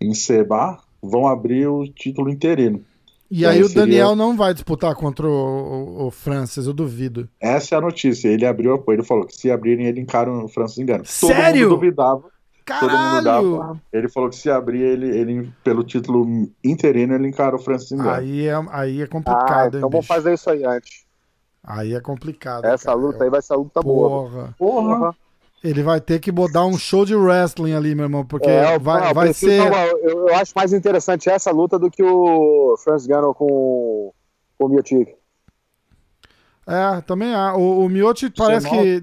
encerrar, vão abrir o título interino. E aí aí o seria- Daniel não vai disputar contra o, o, o Francis, eu duvido. Essa é a notícia. Ele abriu apoio, ele falou que se abrirem, ele encara o Francis Engano. Sério? Todo mundo duvidava. Todo mundo Caralho! dava. Ele falou que se abrir ele, ele pelo título interino, ele encara o Francis Engano. Aí é, aí é Ah, complicado, então hein, vamos fazer isso aí antes. Aí é complicado. Essa cara. luta aí vai ser a luta boa. Porra. Porra! Ele vai ter que botar um show de wrestling ali, meu irmão, porque É, eu- vai, não, vai ser. eu, eu acho mais interessante essa luta do que o Francis Gano com, com o Miotic. É, também há. O, o parece Você que.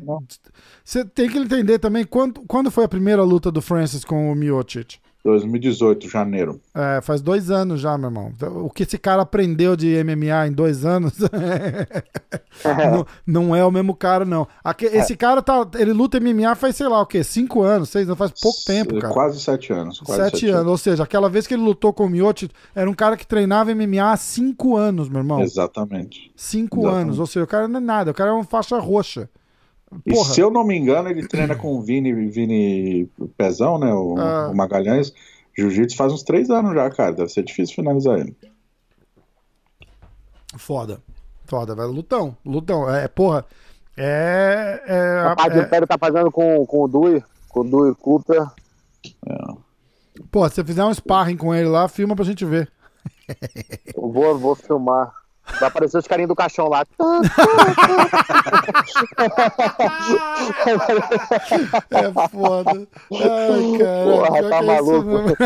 Você tem que entender também quando, quando foi a primeira luta do Francis com o Miocic. 2018, janeiro. É, faz dois anos já, meu irmão. O que esse cara aprendeu de MMA em dois anos não, não é o mesmo cara, não. Aque- Esse cara tá. Ele luta MMA faz, sei lá, o quê? Cinco anos, seis anos, faz pouco tempo, cara. Quase sete anos. Quase Sete anos. Ou seja, aquela vez que ele lutou com o Miocic, era um cara que treinava MMA há cinco anos, meu irmão. Exatamente. Cinco Exatamente. anos. Ou seja, o cara não é nada, o cara é uma faixa roxa. E Porra. se eu não me engano, ele treina com o Vini, Vini Pezão, né? O, Ah. o Magalhães. Jiu-Jitsu faz uns três anos já, cara. Deve ser difícil finalizar ele. Foda. Foda, velho. Lutão. Lutão. É, porra. É. é, Rapaz, o é- Império tá fazendo com, com o Dui, com o Dui Cooper. pô, se você fizer um sparring com ele lá, filma pra gente ver. Eu vou, vou filmar. Vai aparecer os carinhos do caixão lá. É foda. Ai, cara. Porra, tá maluco.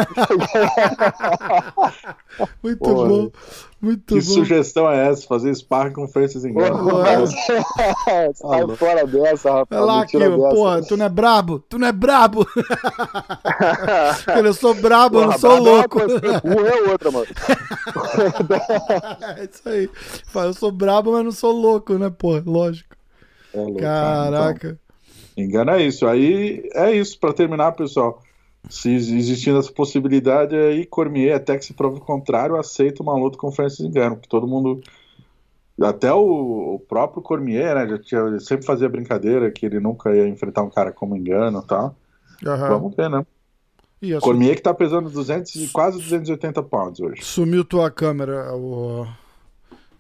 Muito Porra. bom. Muito Que bom. sugestão é essa? Fazer sparring com Francis Engano? Sai fora dessa, rapaz. Lá, dessa. Porra, tu não é brabo? Tu não é brabo? eu sou brabo, eu não Porra, sou brabo é uma louco. é outra, mano. É isso aí. Fala, Eu sou brabo, mas não sou louco, né, porra? Lógico. É louco, Caraca. Então, engano é isso. Aí é isso. Pra terminar, pessoal. Se existindo essa possibilidade, aí Cormier, até que se prove o contrário, aceita uma luta com o Francis Engano. Que todo mundo. Até o, o próprio Cormier, né? Já tinha, ele sempre fazia brincadeira que ele nunca ia enfrentar um cara como Engano e tal. Aham. Vamos ver, né? Cormier que tá pesando 200, e quase 280 pounds hoje. Sumiu tua câmera, o.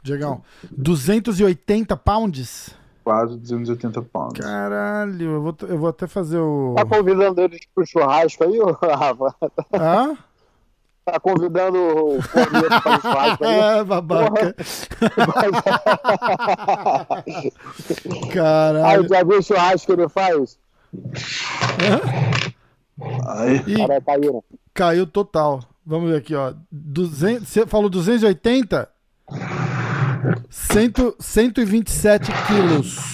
Diegão. 280 pounds? Quase 280 pounds. Caralho, eu vou, eu vou até fazer o. Tá convidando eles pro churrasco aí, ô, Rafa? Hã? Tá convidando o Cormier pra fazer churrasco aí? É, babaca. Aí, Caralho. já viu o churrasco que ele faz? Aí, Ih, Cara, caíram. caiu total. Vamos ver aqui, ó. 200, você falou 280? Cento, 127 quilos.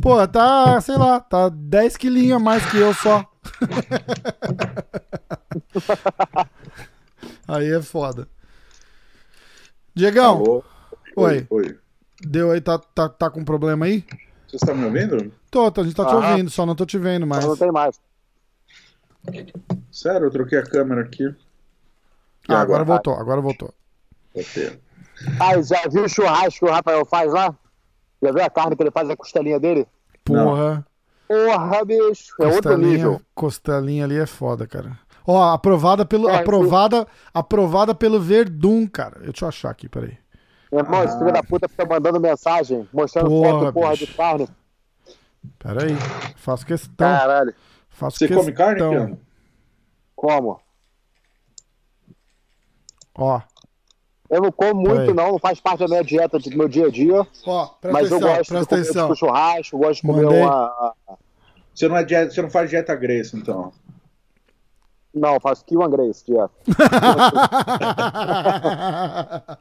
Pô, tá, sei lá, tá 10 quilinhos a mais que eu só. Aí é foda. Diegão, alô? Oi. Oi. deu aí, tá, tá, tá com problema aí? Você está me ouvindo? Tô, a gente tá te Aham. ouvindo, só não tô te vendo mais. Mas não tem mais. Sério, eu troquei a câmera aqui. Ah, agora voltou, agora voltou. Voltei. Ah, já viu o churrasco que o Rafael faz lá? Já viu a carne que ele faz, a costelinha dele? Porra. Porra, bicho. É outro Costelinha, nível. costelinha ali é foda, cara. Ó, aprovada pelo, É, aprovada, aprovada pelo Verdun, cara. Deixa eu achar aqui, peraí. Meu irmão, esse filho da puta fica mandando mensagem, mostrando Porra, foto, porra, bicho. de carne. Peraí. Faço questão. Caralho. Faço Você questão. come carne, Piano? Como? Ó, Eu não como muito, Peraí. não. Não faz parte da minha dieta, do meu dia a dia. ó, mas eu atenção, gosto de comer atenção. tipo, churrasco, gosto de comer Mandei. uma... Você não, é dieta, você não faz dieta Grace, então. Não, eu faço Kill and Grace, dieta.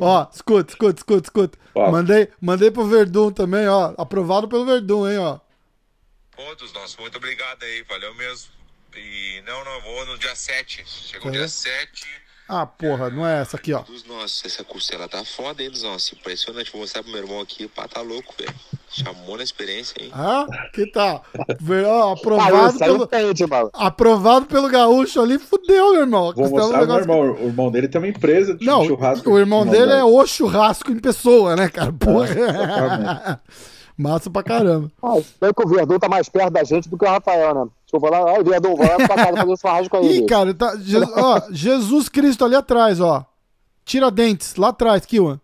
ó, escuta, escuta, escuta, escuta. Ó. Mandei, mandei pro Verdun também, ó. Aprovado pelo Verdun, hein, ó. Todos nós, muito obrigado aí, valeu mesmo. E não, não, eu vou no dia 7. Chegou Tá. dia 7 Ah, porra, não é essa aqui, ó. dos nossos. Essa costela tá foda, hein, dos nossos. Impressionante. Vou mostrar pro meu irmão aqui. Pá, tá louco, velho. Chamou na experiência, hein? Ah, que tal? Vê, ó, Ah, aprovado, aí pelo, mano. aprovado pelo gaúcho ali, fudeu, meu irmão. Vou Costela é um mostrar pro meu negócio- irmão. O irmão dele tem uma empresa de Não, churrasco. o irmão de dele é o churrasco em pessoa, né, cara? Porra. exatamente. Massa pra caramba. Ah, bem que o Verdun tá mais perto da gente do que o Rafael, né? Se eu vou lá, ó, Verdun, vou lá pra casa fazer um churrasco aí. Ih, bicho. cara, tá, Je- ó, Jesus Cristo ali atrás, ó. Tiradentes, lá atrás, Kiwan.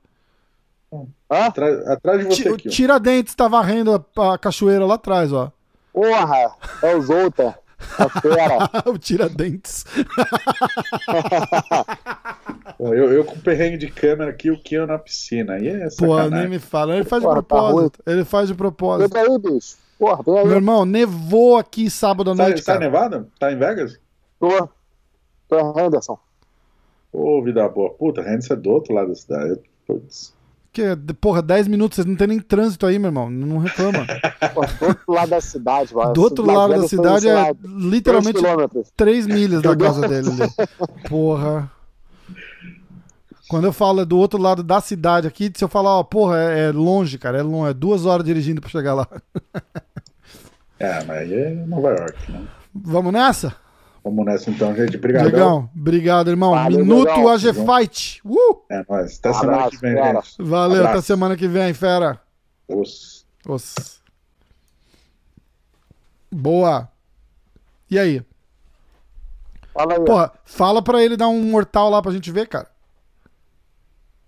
Hã? Atrás, atrás de você. O ó. Tiradentes tá varrendo a, a cachoeira lá atrás, ó. Porra, é o Zolta. A fera. o Tiradentes. Pô, Eu, eu com perrengue de câmera aqui, o Kian na piscina. Aí é Pô, nem me fala. Ele faz de Porra, tá propósito. Ele faz de Vem propósito. daí, bicho. Porra, vem aí. Meu irmão, nevou aqui sábado à Tá, noite, tá cara. nevado? Tá em Vegas? Tô. Tô em Henderson. Ô, vida boa. Puta, Henderson é do outro lado da cidade. Putz. Que, porra, 10 minutos, vocês não tem nem trânsito aí, meu irmão. Não reclama. Pô, do outro lado da cidade, mano. Do outro lado da cidade é lá, literalmente três quilômetros. 3 milhas da casa dele ali. Porra. Quando eu falo do outro lado da cidade aqui, se eu falar, ó, porra, é, é longe, cara, é longe, é duas horas dirigindo pra chegar lá. É, mas aí é Nova York, né? Vamos nessa? Vamos nessa então, gente. Obrigadão. Diegão, obrigado, irmão. Valeu, Minuto. AG Fight. Uh! É nóis. Até semana Abraço, que vem, cara. gente. Valeu, Abraço. até semana que vem, fera. Os... Os. Boa. E aí? Fala aí. Porra, fala pra ele dar um mortal lá pra gente ver, cara.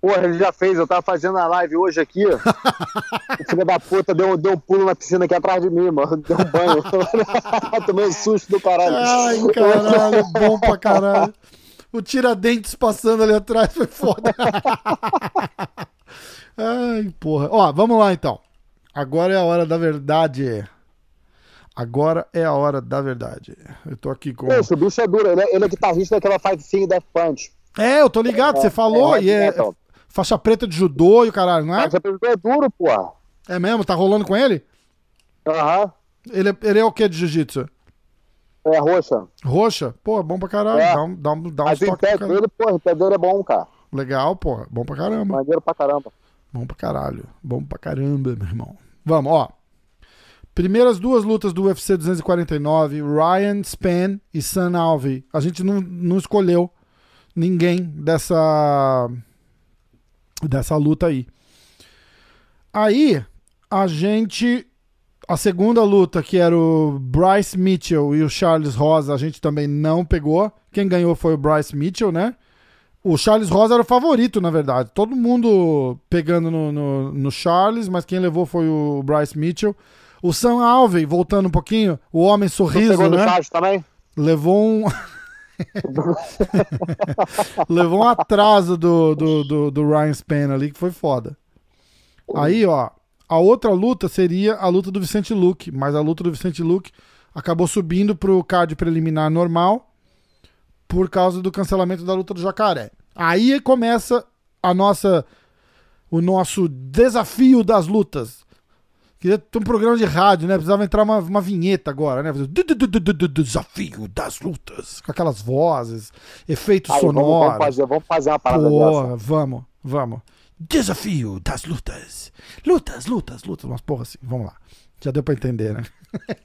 Porra, ele já fez. Eu tava fazendo a live hoje aqui. o filho da puta deu, deu um pulo na piscina aqui atrás de mim, mano. Deu um banho. Tomei um susto do caralho. Ai, caralho, bom pra caralho. O Tiradentes passando ali atrás foi foda. Ai, porra. Ó, vamos lá então. Agora é a hora da verdade. Agora é a hora da verdade. Eu tô aqui com. O bicho é duro. Ele é, ele é guitarrista daquela Five Finger Death Punch. É, eu tô ligado, você falou. é, e é então. Faixa preta de judô e o caralho, não é? Mas é duro, porra. É mesmo? Tá rolando com ele? Aham. Ele, é- ele é o que de jiu-jitsu? É roxa. Roxa? Pô, bom pra caralho. É. Dá um, dá um, dá um Mas o toque pé dele, porra, o pé dele é bom, cara. Legal, porra. Bom pra caramba. Maneiro pra caramba. Bom pra caralho. Bom pra caramba, meu irmão. Vamos, ó. Primeiras duas lutas do UFC 249, Ryan Span e Sam Alvey. A gente não, não escolheu ninguém dessa dessa luta aí. Aí, a gente a segunda luta, que era o Bryce Mitchell e o Charles Rosa, a gente também não pegou. Quem ganhou foi o Bryce Mitchell, né? O Charles Rosa era o favorito, na verdade. Todo mundo pegando no, no, no Charles, mas quem levou foi o Bryce Mitchell. O Sam Alvey, voltando um pouquinho, o homem sorriso, pegou no né? chat também? Levou um. Levou um atraso do, do, do, do Ryan Span ali, que foi foda. Aí, ó, a outra luta seria a luta do Vicente Luque, mas a luta do Vicente Luque acabou subindo pro card preliminar normal por causa do cancelamento da luta do Jacaré. Aí começa a nossa o nosso desafio das lutas. Queria ter um programa de rádio, né? Precisava entrar uma, uma vinheta agora, né? Desafio das lutas. Com aquelas vozes, efeitos Aí, vamos, sonoros. vamos, fazer, vamos fazer uma parada dessa. Porra, vamos, vamos. Desafio das lutas. Lutas, lutas, lutas. Umas porra assim. Vamos lá. Já deu pra entender, né?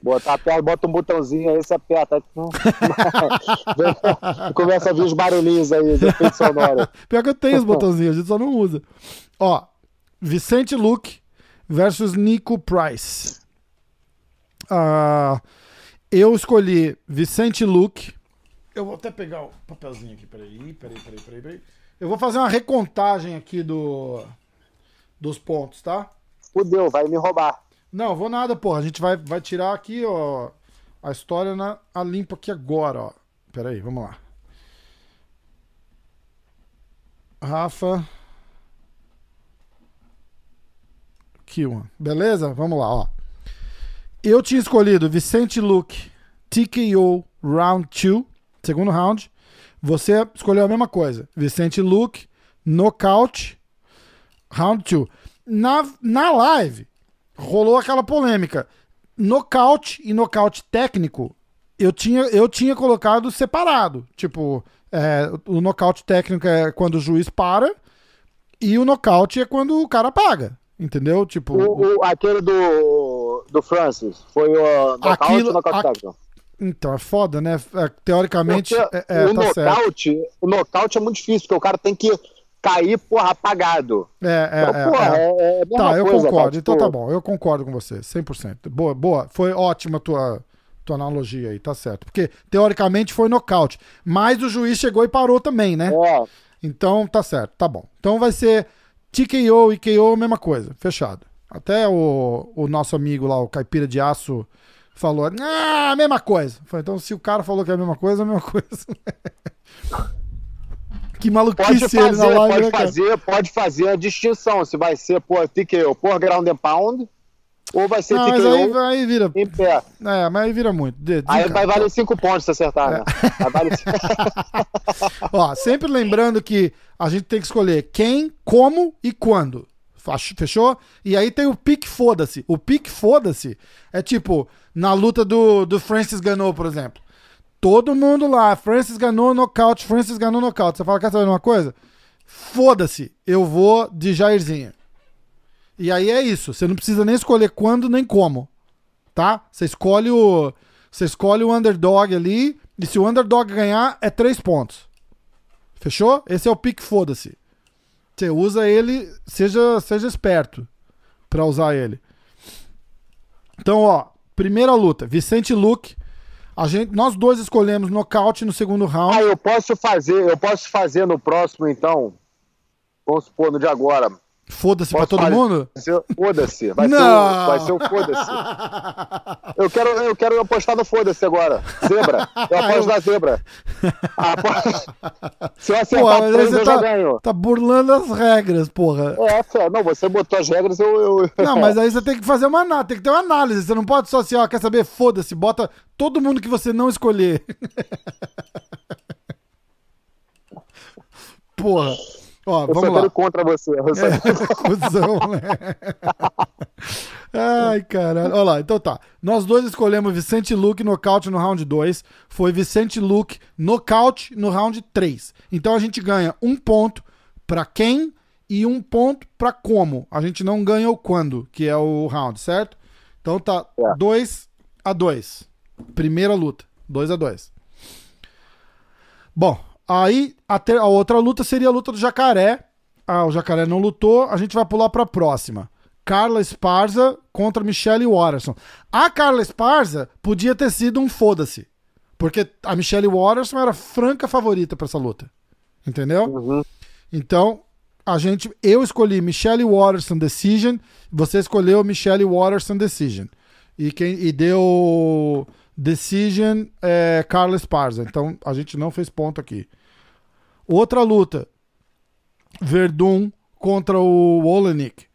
Botar a perna, bota um botãozinho aí, você aperta. Começa a vir os barulhinhos aí, os efeitos sonoros. Pior que eu tenho os botãozinhos, a gente só não usa. Ó, Vicente Luke versus Nico Price. Ah, eu escolhi Vicente Luke. Eu vou até pegar o papelzinho aqui, peraí, peraí, peraí, peraí, peraí. Eu vou fazer uma recontagem aqui do dos pontos, tá? Fudeu, vai me roubar. Não, vou nada, porra. A gente vai, vai tirar aqui, ó, a história na, a limpo aqui agora, ó. Pera aí, vamos lá. Rafa. Kiwan. Beleza? Vamos lá, ó. Eu tinha escolhido Vicente Luke, TKO, round 2, segundo round. Você escolheu a mesma coisa. Vicente Luke, nocaute, round 2. Na, na live, rolou aquela polêmica. Nocaute e nocaute técnico, eu tinha, eu tinha colocado separado. Tipo, é, o nocaute técnico é quando o juiz para e o nocaute é quando o cara paga. Entendeu? Tipo. O, o- aquele do, do Francis foi o nocaute Aquilo- ou nocaute técnico? Então, é foda, né? É, Teoricamente, Porque é, é, o, tá certo. nocaute, o nocaute é muito difícil, porque o cara tem que cair, porra, apagado. É, é, Então, é, porra, é. é, é Tá, eu coisa, concordo. Então tipo, tá bom, eu concordo com você, 100%. Boa, boa. Foi ótima a tua, tua analogia aí, tá certo. Porque, teoricamente, foi nocaute. Mas o juiz chegou e parou também, né? É, Então, tá certo, tá bom. Então vai ser TKO e KO, mesma coisa, fechado. Até o, o nosso amigo lá, o Caipira de Aço, falou, ah, mesma coisa. Falei, então, se o cara falou que é a mesma coisa, é a mesma coisa. que pode maluquice ele na fazer, live, pode né, fazer, pode fazer a distinção, se vai ser por TKO por ground and pound, ou vai ser Não, mas aí, aí vira. em pé. É, mas aí vira muito. De- Aí desencana. vai valer 5 pontos se acertar, É. né? Aí vale... Ó, sempre lembrando que a gente tem que escolher quem, como e quando. Fechou? E aí tem o pique foda-se. O pique foda-se é tipo, na luta do, do Francis Ganou, por exemplo. Todo mundo lá, Francis ganhou nocaute, Francis ganhou nocaute. Você fala, quer saber uma coisa? Foda-se, eu vou de Jairzinho. E aí é isso, você não precisa nem escolher quando nem como. Tá? Você escolhe o. Você escolhe o underdog ali. E se o underdog ganhar, é três pontos. Fechou? Esse é o pique foda-se. Você usa ele, seja, seja esperto pra usar ele. Então, ó, primeira luta, Vicente Luke. A gente, nós dois escolhemos nocaute no segundo round. Ah, eu posso fazer, eu posso fazer no próximo, então. Vamos supor, no de agora. Foda-se pra todo fazer- mundo? Foda-se. Vai, ser Não. vai ser o foda-se. Eu quero, eu quero apostar no foda-se agora. Zebra. Eu aposto na zebra. Se eu acertar aí três, você eu já tá, ganho. tá burlando as regras, porra. É. Não, você botou as regras, eu. eu... Não, mas aí você tem que fazer uma análise, tem que ter uma análise. Você não pode só assim, ó, quer saber? Foda-se, bota todo mundo que você não escolher. Porra. Ó, Eu vamos lá. contra você. Só- Cusão, né? Ai, caralho. Olha lá, então tá. Nós dois escolhemos Vicente Luke nocaute no round 2. Foi Vicente Luke nocaute no round 3. Então a gente ganha um ponto pra quem e um ponto pra como. A gente não ganha o quando, que é o round, certo? Então tá É. 2 a 2. Primeira luta. 2 a 2. Bom, aí a, ter- a outra luta seria a luta do Jacaré. Ah, o Jacaré não lutou, a gente vai pular pra próxima. Carla Esparza contra Michelle Watterson. A Carla Esparza podia ter sido um foda-se. Porque a Michelle Watterson era franca favorita pra essa luta. Entendeu? Uhum. Então, a gente, eu escolhi Michelle Watterson Decision, você escolheu Michelle Watterson Decision. E quem e deu Decision é Carla Esparza. Então, a gente não fez ponto aqui. Outra luta. Verdun contra o Olenik.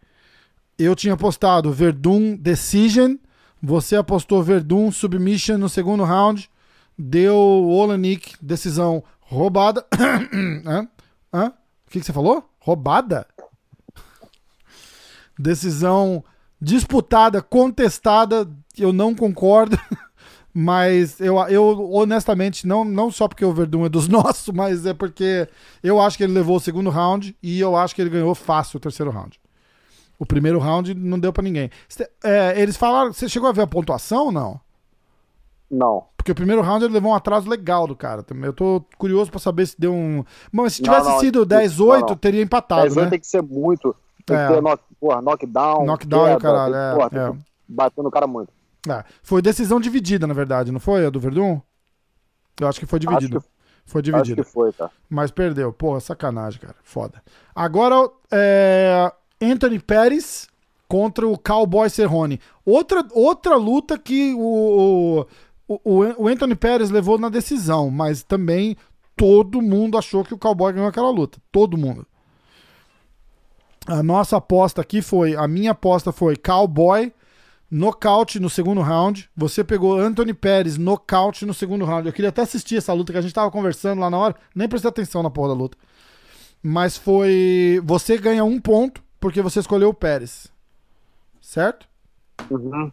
Eu tinha apostado Verdun Decision, você apostou Verdun Submission no segundo round, deu Olenik decisão roubada. Hã? Hã? O que, que você falou? Roubada? Decisão disputada, contestada, eu não concordo. Mas eu, eu honestamente, não, não só porque o Verdun é dos nossos, mas é porque eu acho que ele levou o segundo round e eu acho que ele ganhou fácil o terceiro round. O primeiro round não deu pra ninguém. É, eles falaram. Você chegou a ver a pontuação ou não? Não. Porque o primeiro round ele levou um atraso legal do cara. também. Eu tô curioso pra saber se deu um. Mas se tivesse não, sido não, 10-8, não. teria empatado, 10 né? tem que ser muito. Tem É. que ter knock, porra, knockdown. Knockdown e o queda, caralho, tem- é, porra, é. bater no cara muito. É, Foi decisão dividida, na verdade, não foi? A do Verdun? Eu acho que foi dividido. Acho Foi Acho dividido. que foi, tá. Mas perdeu. Porra, sacanagem, cara. Foda. Agora, é, Anthony Pérez contra o Cowboy Cerrone. Outra, outra luta que o, o, o, o Anthony Pérez levou na decisão, mas também todo mundo achou que o Cowboy ganhou aquela luta. Todo mundo. A nossa aposta aqui foi, a minha aposta foi Cowboy nocaute no segundo round. Você pegou Anthony Pérez nocaute no segundo round. Eu queria até assistir essa luta que a gente tava conversando lá na hora, nem prestei atenção na porra da luta. Mas foi, você ganha um ponto porque você escolheu o Pérez. Certo? Uhum.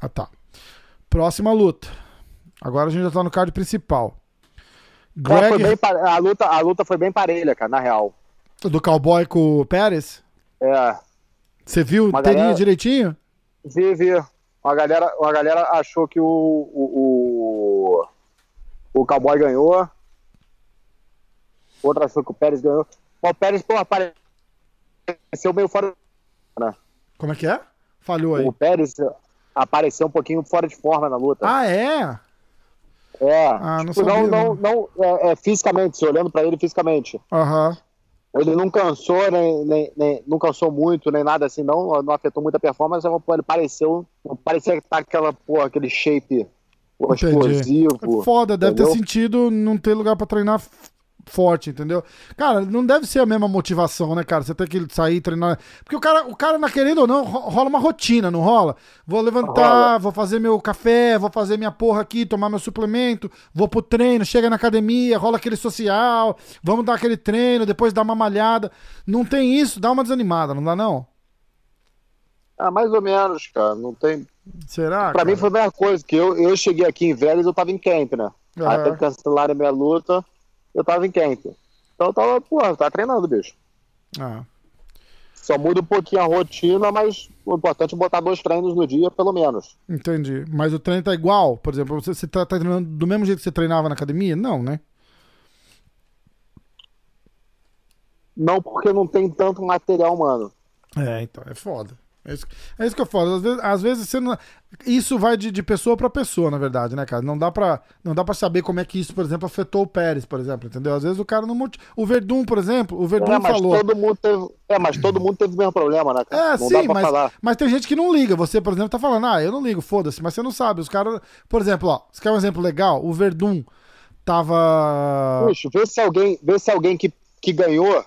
Ah, tá. Próxima luta. Agora a gente já tá no card principal. Greg pare- a, luta, a luta foi bem parelha, cara, na real. do Cowboy com o Pérez. É, Você viu Uma teria galera- direitinho? Vi, vi. Uma galera, uma galera achou que o, o, o, o Cowboy ganhou. Outra achou que o Pérez ganhou. Mas o Pérez, pô, apareceu meio fora. Né? Como é que é? Falhou aí. O Pérez apareceu um pouquinho fora de forma na luta. Ah, é? é. ah, não tipo, sabia, não, não, não é, é, fisicamente, se olhando pra ele fisicamente. Aham. Ele não cansou, nem, nem, nem- não cansou muito, nem nada assim, não, não afetou muito a performance, pô, ele pareceu, parecia que tá aquela, pô, aquele shape explosivo. É Foda, deve ter entendeu? sentido não ter lugar pra treinar forte, entendeu? Cara, não deve ser a mesma motivação, né, cara? Você tem que sair treinar. Porque o cara, o cara, na querendo ou não, ro- rola uma rotina, não rola? Vou levantar, Rola. vou fazer meu café, vou fazer minha porra aqui, tomar meu suplemento, vou pro treino, chega na academia, rola aquele social, vamos dar aquele treino, depois dá uma malhada. Não tem isso, dá uma desanimada, não dá não? Ah, mais ou menos, cara, não tem... Será? Pra cara? mim foi a mesma coisa, que eu, eu cheguei aqui em Vegas, eu tava em camp, né? Aham. Até que cancelaram a minha luta, eu tava em camp. Então eu tava, pô, tava treinando, bicho. Ah. Só muda um pouquinho a rotina, mas o importante é botar dois treinos no dia, pelo menos. Entendi. Mas o treino tá igual? Por exemplo, você, você tá, tá treinando do mesmo jeito que você treinava na academia? Não, né? Não porque não tem tanto material humano. É, então, é foda. É isso, é isso que eu falo. Às vezes, às vezes você não... Isso vai de, de pessoa pra pessoa, na verdade, né, cara? Não dá, pra, não dá pra saber como é que isso, por exemplo, afetou o Pérez, por exemplo, entendeu? Às vezes o cara não. O Verdun, por exemplo, o Verdun É, mas falou. todo mundo teve. É, mas todo mundo teve o mesmo problema, né? cara? É, não sim, mas, falar. mas tem gente que não liga. Você, por exemplo, tá falando, ah, eu não ligo, foda-se, mas você não sabe. Os caras. Por exemplo, ó, você quer um exemplo legal? O Verdun tava. Puxa, vê se alguém, vê se alguém que, que ganhou,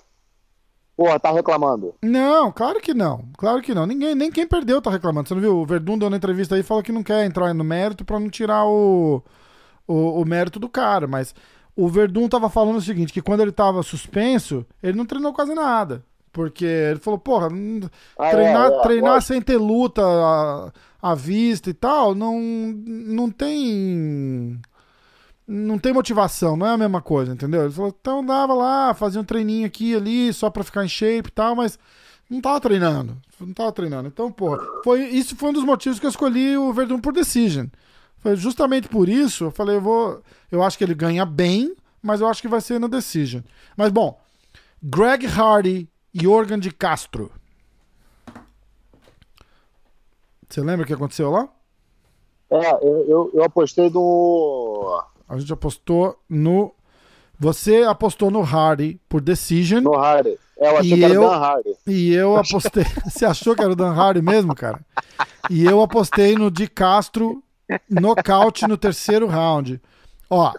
porra, tá reclamando. Não, claro que não. Claro que não. Ninguém, nem quem perdeu tá reclamando. Você não viu? O Verdun deu na entrevista aí e falou que não quer entrar no mérito pra não tirar o, o, o mérito do cara. Mas o Verdun tava falando o seguinte: que quando ele tava suspenso, ele não treinou quase nada. Porque ele falou, porra, Ah, é, treinar, é, treinar lógico. sem ter luta à, à vista e tal, não, não tem. Não tem motivação, não é a mesma coisa, entendeu? Ele falou, então dava lá, fazia um treininho aqui ali, só pra ficar em shape e tal, mas não tava treinando. Não tava treinando. Então, pô, foi, isso foi um dos motivos que eu escolhi o Verdun por decision. Foi justamente por isso, eu falei, eu vou. Eu acho que ele ganha bem, mas eu acho que vai ser no decision. Mas bom, Greg Hardy e Organ de Castro. Você lembra o que aconteceu lá? É, eu, eu, eu apostei no. A gente apostou no. Você apostou no Hardy por decision. no Hardy. É, eu achei que era eu- Dan Hardy. E eu apostei. Você achou que era o Dan Hardy mesmo, cara? E eu apostei no de Castro nocaute no terceiro round. Ó,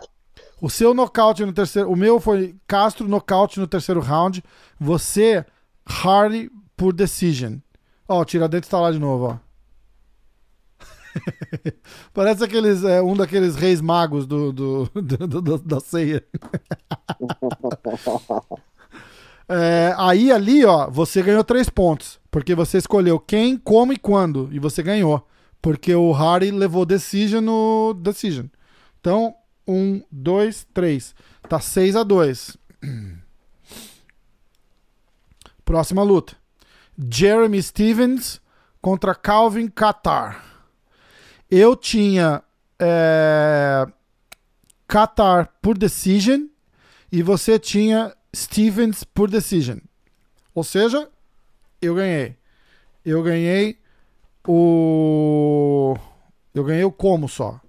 o seu nocaute no terceiro. O meu foi Castro nocaute no terceiro round. Você, Hardy por decision. Ó, o Tiradentes tá lá de novo, ó. Parece aqueles, é, um daqueles reis magos do, do, do- do- da ceia. É, aí ali, ó, você ganhou três pontos. Porque você escolheu quem, como e quando. E você ganhou. Porque o Harry levou Decision no Decision. Então, um, dois, três. Tá 6 a 2 Próxima luta. Jeremy Stevens contra Calvin Qatar. Eu tinha é, Qatar por decision e você tinha Stevens por decision. Ou seja, eu ganhei. Eu ganhei o. Eu ganhei o como só.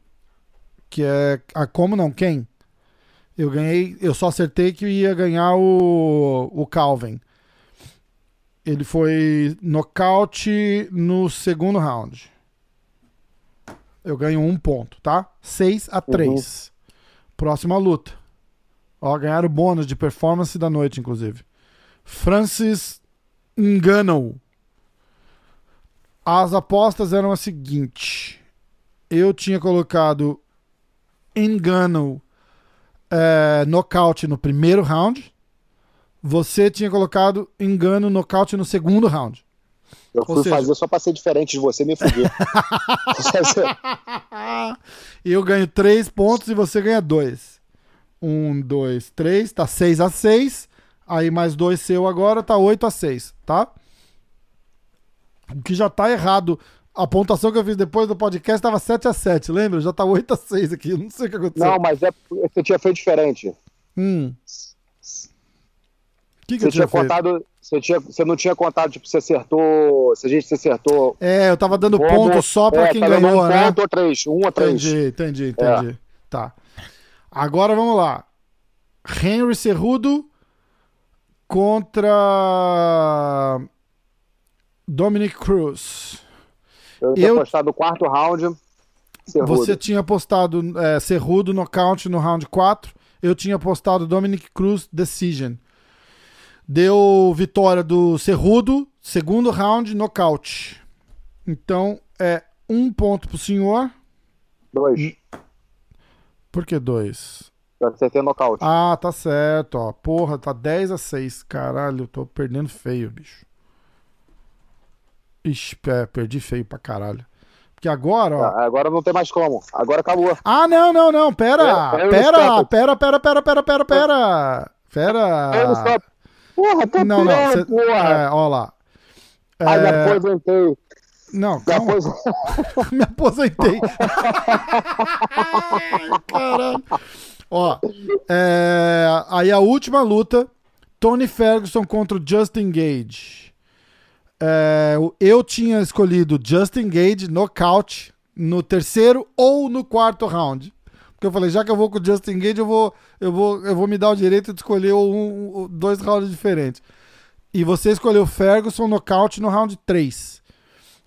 Que é. A como não, quem? Eu ganhei. Eu só acertei que ia ganhar o, o Calvin. Ele foi nocaute no segundo round. Eu ganho um ponto, tá? 6 a 3. Próxima luta. Ó, ganharam o bônus de performance da noite, inclusive. Francis Ngannou. As apostas eram as seguintes. Eu tinha colocado Ngannou é, nocaute no primeiro round. Você tinha colocado Engano nocaute no segundo round. Eu Ou fui seja- fazer só pra ser diferente de você e me fuder. Eu ganho 3 pontos e você ganha 2. 1, 2, 3. Tá 6 a 6. Aí mais 2 seu agora, tá 8 a 6, tá? O que já tá errado. A pontuação que eu fiz depois do podcast tava 7x7, lembra? Já tá 8x6 aqui. Não sei o que aconteceu. Não, mas é você tinha feito diferente. Hum. O que, que Você eu tinha tinha feito? contado. Você, tinha, você não tinha contado, tipo, você acertou. Se a gente se acertou. É, eu tava dando como- ponto só pra é, quem tá ganhou, um né? ponto ou três. Um ou três. Entendi, entendi, entendi. Tá. Agora vamos lá. Henry Cerrudo contra Dominic Cruz. Eu tinha Eu- postado o quarto round. Cerrudo. Você tinha apostado é, Cerrudo nocaute no round 4. Eu tinha apostado Dominic Cruz decision. Deu vitória do Cerrudo, segundo round, nocaute. Então é um ponto pro senhor. Dois. Por que dois? Eu acertei nocaute. Ah, tá certo, ó. Porra, tá 10 a 6. Caralho, eu tô perdendo feio, bicho. Ixi, é, perdi feio pra caralho. Porque agora, ó. Ah, Agora não tem mais como. Agora acabou. Ah, não, não, não. Pera. É, é Pera, stop. pera, pera, pera, pera, pera, pera. Pera. Porra, tá Ah. Não, não. cê- porra. É, ó lá. Me É, aposentei. não, Me calma. Me aposentei. Caralho. Ó, é, aí a última luta: Tony Ferguson contra o Justin Gage. É, eu tinha escolhido Justin Gage nocaute no terceiro ou no quarto round. Porque eu falei, já que eu vou com o Justin Gage, eu vou, eu vou, eu vou me dar o direito de escolher um, dois rounds diferentes. E você escolheu Ferguson nocaute no round 3.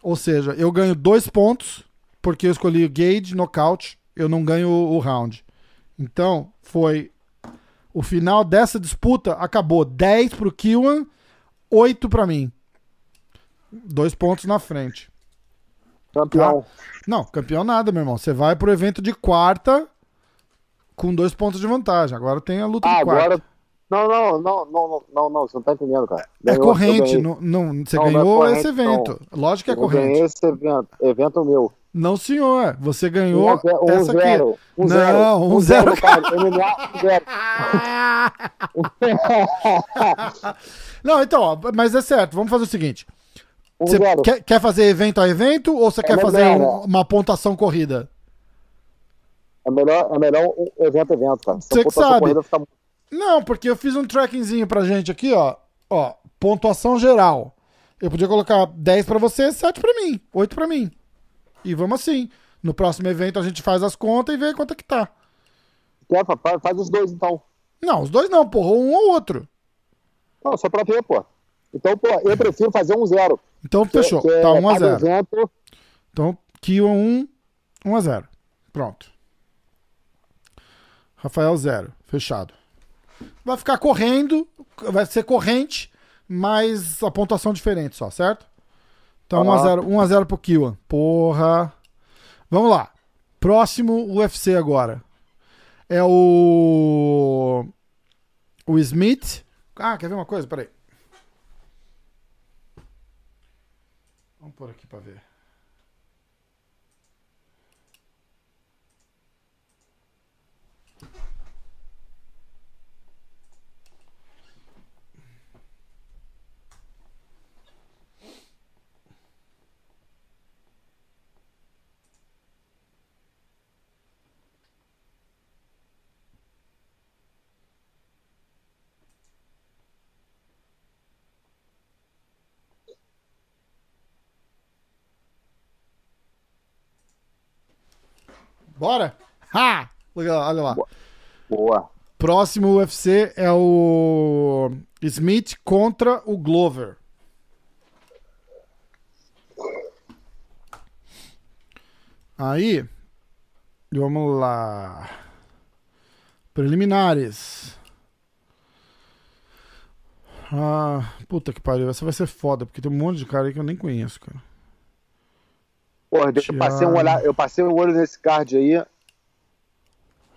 Ou seja, eu ganho dois pontos, porque eu escolhi o Gage nocaute, eu não ganho o, round. Então, foi. O final dessa disputa acabou 10 pro Kiwan, 8 pra mim. Dois pontos na frente. Campeão. Não, campeão nada, meu irmão. Você vai pro evento de quarta com dois pontos de vantagem. Agora tem a luta Ah, de quarta. agora. Não, não, não, não, não, não, não, você não tá entendendo, cara. É Ganhou, eu corrente, não, não, você Não, não é ganhou corrente, esse evento. Lógico que é Eu ganhei corrente. esse evento, evento meu. Não, senhor. Você ganhou Um, zero, um essa aqui. zero. Um Não, zero. um zero. cara. MMA, um zero. Não, então, ó, mas é certo. Vamos fazer o seguinte. Um Você zero. quer, quer fazer evento a evento ou você quer melhor, fazer um- né? uma pontuação corrida? É melhor, é melhor um evento, evento, cara. A Você que sabe. fica- Não, porque eu fiz um trackingzinho pra gente aqui, ó. Ó, pontuação geral. Eu podia colocar 10 pra você, 7 pra mim, 8 pra mim. E vamos assim. No próximo evento a gente faz as contas e vê quanto é que tá. Quer, faz, faz os dois, então. Não, os dois não, porra, um ou outro. Não, só pra ver, pô. Então, pô, eu prefiro fazer um zero. Então que- fechou. que é Tá 1 a cada 0. evento, Então, Kion 1, 1 a 0. Pronto. Rafael 0. Fechado. Vai ficar correndo, vai ser corrente, mas a pontuação diferente só, certo? Então 1 a Aham. 0, 1 a 0 pro Kiwan. Porra. Vamos lá. Próximo UFC agora. É o o Smith. Ah, quer ver uma coisa? Peraí. Vamos por aqui pra ver. Bora? Ha! Olha lá, boa. Próximo UFC é o Smith contra o Glover. Aí, vamos lá. Preliminares. Ah, puta que pariu. Essa vai ser foda, porque tem um monte de cara aí que eu nem conheço, cara. Porra, eu passei, um olhar, eu passei um olho nesse card aí.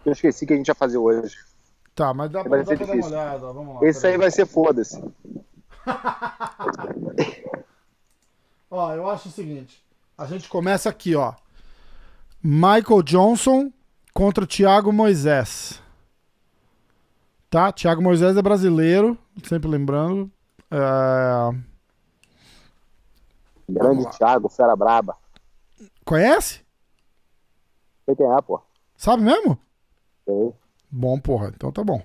Eu esqueci que a gente ia fazer hoje. Tá, mas dá, pra- Vai dá ser pra dar uma difícil. olhada. Vamos lá. Esse aí vai ser foda-se. Ó, eu acho o seguinte. A gente começa aqui, ó. Michael Johnson contra o Thiago Moisés. Tá? Thiago Moisés é brasileiro, sempre lembrando. É... Grande. Thiago, fera braba. Conhece? Sei quem é, pô. Sabe mesmo? Sei. Bom, porra. Então tá bom.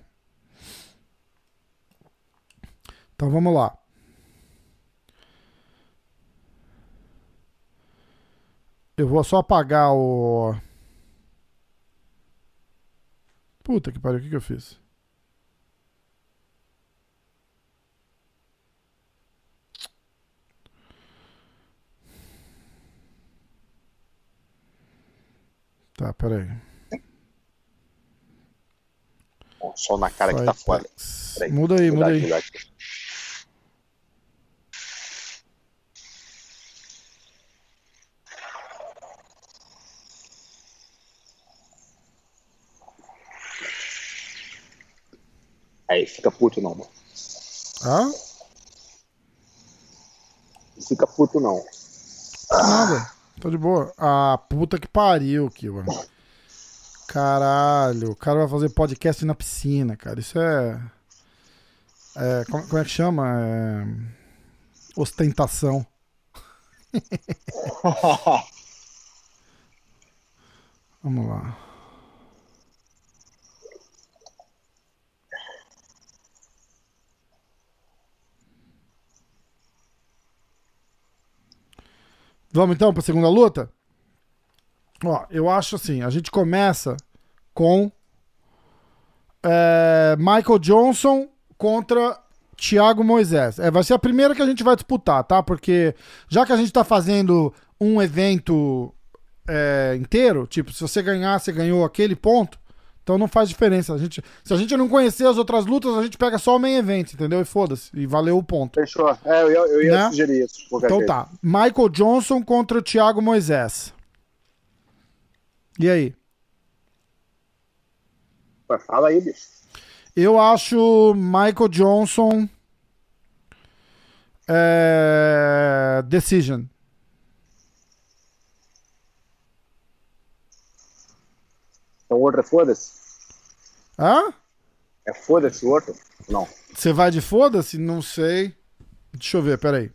Então vamos lá. Eu vou só apagar o. Puta que pariu, o que, que eu fiz? Tá, peraí. Ó, Sol na cara que tá foda. Peraí. Muda aí, muda aí. mudar aqui. Aí, fica puto não, mano. Ah? Fica puto não. Nada. Tô de boa. Ah, puta que pariu mano. Caralho, o cara vai fazer podcast na piscina, cara. Isso é. é como, como é que chama? É... Ostentação. Vamos lá. Vamos então para a segunda luta? Ó, eu acho assim, a gente começa com é, Michael Johnson contra Thiago Moisés. É, vai ser a primeira que a gente vai disputar, tá? Porque já que a gente tá fazendo um evento é, inteiro, tipo, se você ganhar, você ganhou aquele ponto, então não faz diferença. A gente, se a gente não conhecer as outras lutas, a gente pega só o main event, entendeu? E foda-se, e valeu o ponto. Fechou. É, eu ia, eu ia Né? sugerir isso. Então tá. Michael Johnson contra o Thiago Moisés. E aí? Fala aí, bicho. Eu acho Michael Johnson. É... Decision. Então o outro é foda-se? Hã? É foda-se o outro? Não. Você vai de foda-se? Não sei. Deixa eu ver, peraí.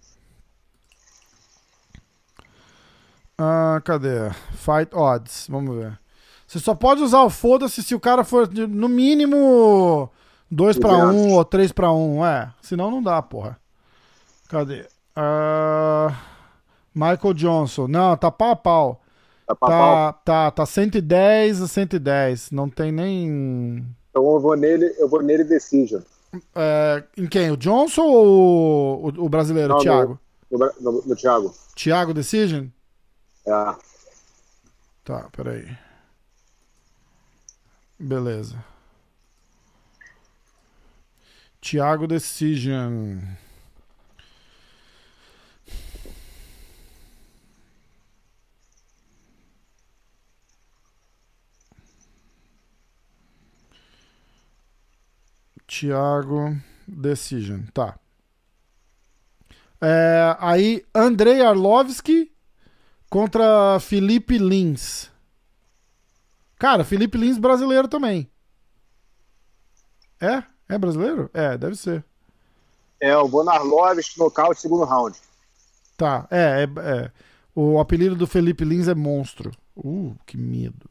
Ah, cadê? Fight odds. Vamos ver. Você só pode usar o foda-se se o cara for de- no mínimo 2 pra 1 Duzentos. ou 3 pra 1. É, senão não dá, porra. Cadê? Ah, Michael Johnson. Não, tá pau a pau. Tá. Tá, tá, tá 110 a 110. Não tem nem. Então eu vou nele, eu vou nele Decision. É, em quem? O Johnson ou o, o brasileiro, o Não, Thiago? No, no, no, no Thiago. Thiago Decision? É. Tá, peraí. Beleza. Thiago Decision. Thiago Decision, tá. É, aí, Andrei Arlovski contra Felipe Lins. Cara, Felipe Lins brasileiro também. É? É brasileiro? É, deve ser. É, o Bonarlovski nocaute segundo round. Tá, é, é, é. O apelido do Felipe Lins é monstro. Uh, que medo.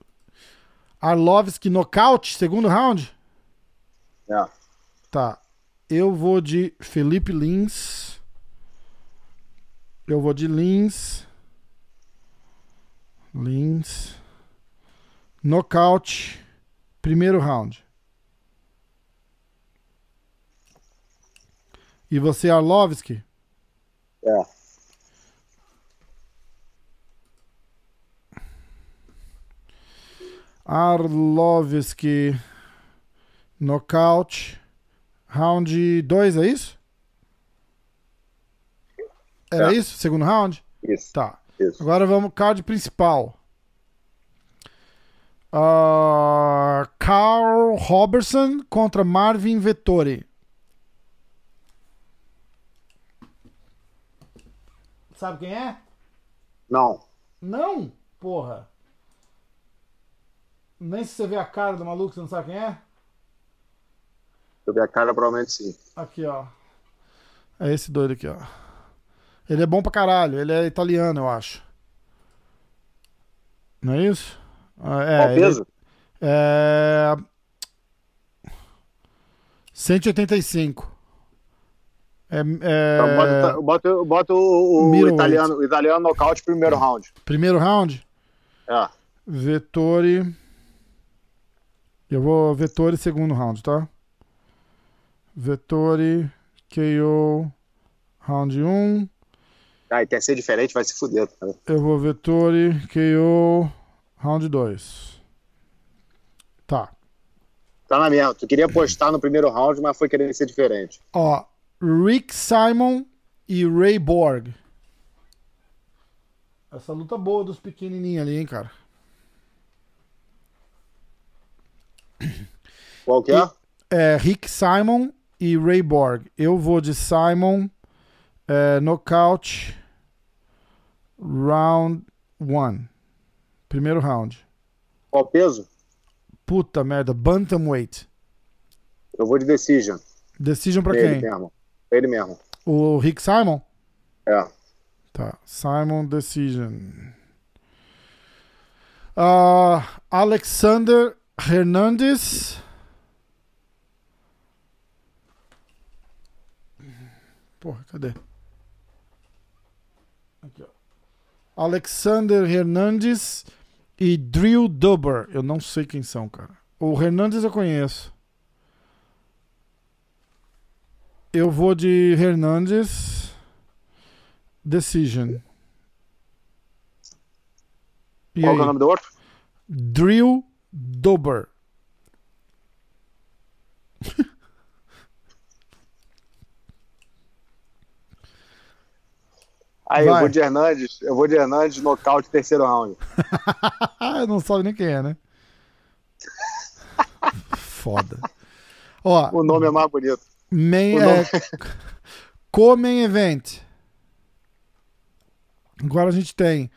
Arlovski nocaute, segundo round? É. Tá. Eu vou de Felipe Lins. Eu vou de Lins. Lins. Nocaute. Primeiro round. E você, Arlovski? É. Arlovski. Nocaute. Round 2, é isso? Era É. isso? Segundo round? Isso. Tá. Isso. Agora vamos card principal. Ah, Carl Robertson contra Marvin Vettori. Sabe quem é? Não. Não, porra. Nem se você vê a cara do maluco, você não sabe quem é? Eu ver a cara, provavelmente sim. Aqui, ó. É esse doido aqui, ó. Ele é bom pra caralho. Ele é italiano, eu acho. Não é isso? Ah, É, Qual ele- peso? é... 185. É, é... Então, bota, bota, bota o, o italiano, o italiano nocaute primeiro round. Primeiro round? É. Vettori. Eu vou Vettori segundo round, tá? Vettori, KO, round 1. Ah, e quer ser diferente, vai se fuder, cara. Eu vou Vettori, KO, round 2. Tá. Tá na mesma. Tu queria apostar no primeiro round, mas foi querer ser diferente. Ó, Rick Simon e Ray Borg. Essa luta boa dos pequenininhos ali, hein, cara. Qual que é? É Rick Simon e Ray Borg. Eu vou de Simon, é, nocaute, round 1. Primeiro round. Qual peso? Puta merda, Bantamweight. Eu vou de Decision. Decision pra Ele quem? mesmo. Ele mesmo. O Rick Simon? É. Tá. Simon Decision. Ah, Alexander Hernandez. Porra, cadê? Aqui, ó. Alexander Hernandez e Drew Dober. Eu não sei quem são, cara. O Hernandez eu conheço. Eu vou de Hernandez. Decision. E Qual é o nome do outro? Drew Dober. Aí, eu Vai. vou de Hernandes. Eu vou de Hernandes, nocaute, terceiro round. Ah, não sabe nem quem é, né? Foda. Ó, O nome é mais bonito. main, o é, nome- Co-main event. Agora a gente tem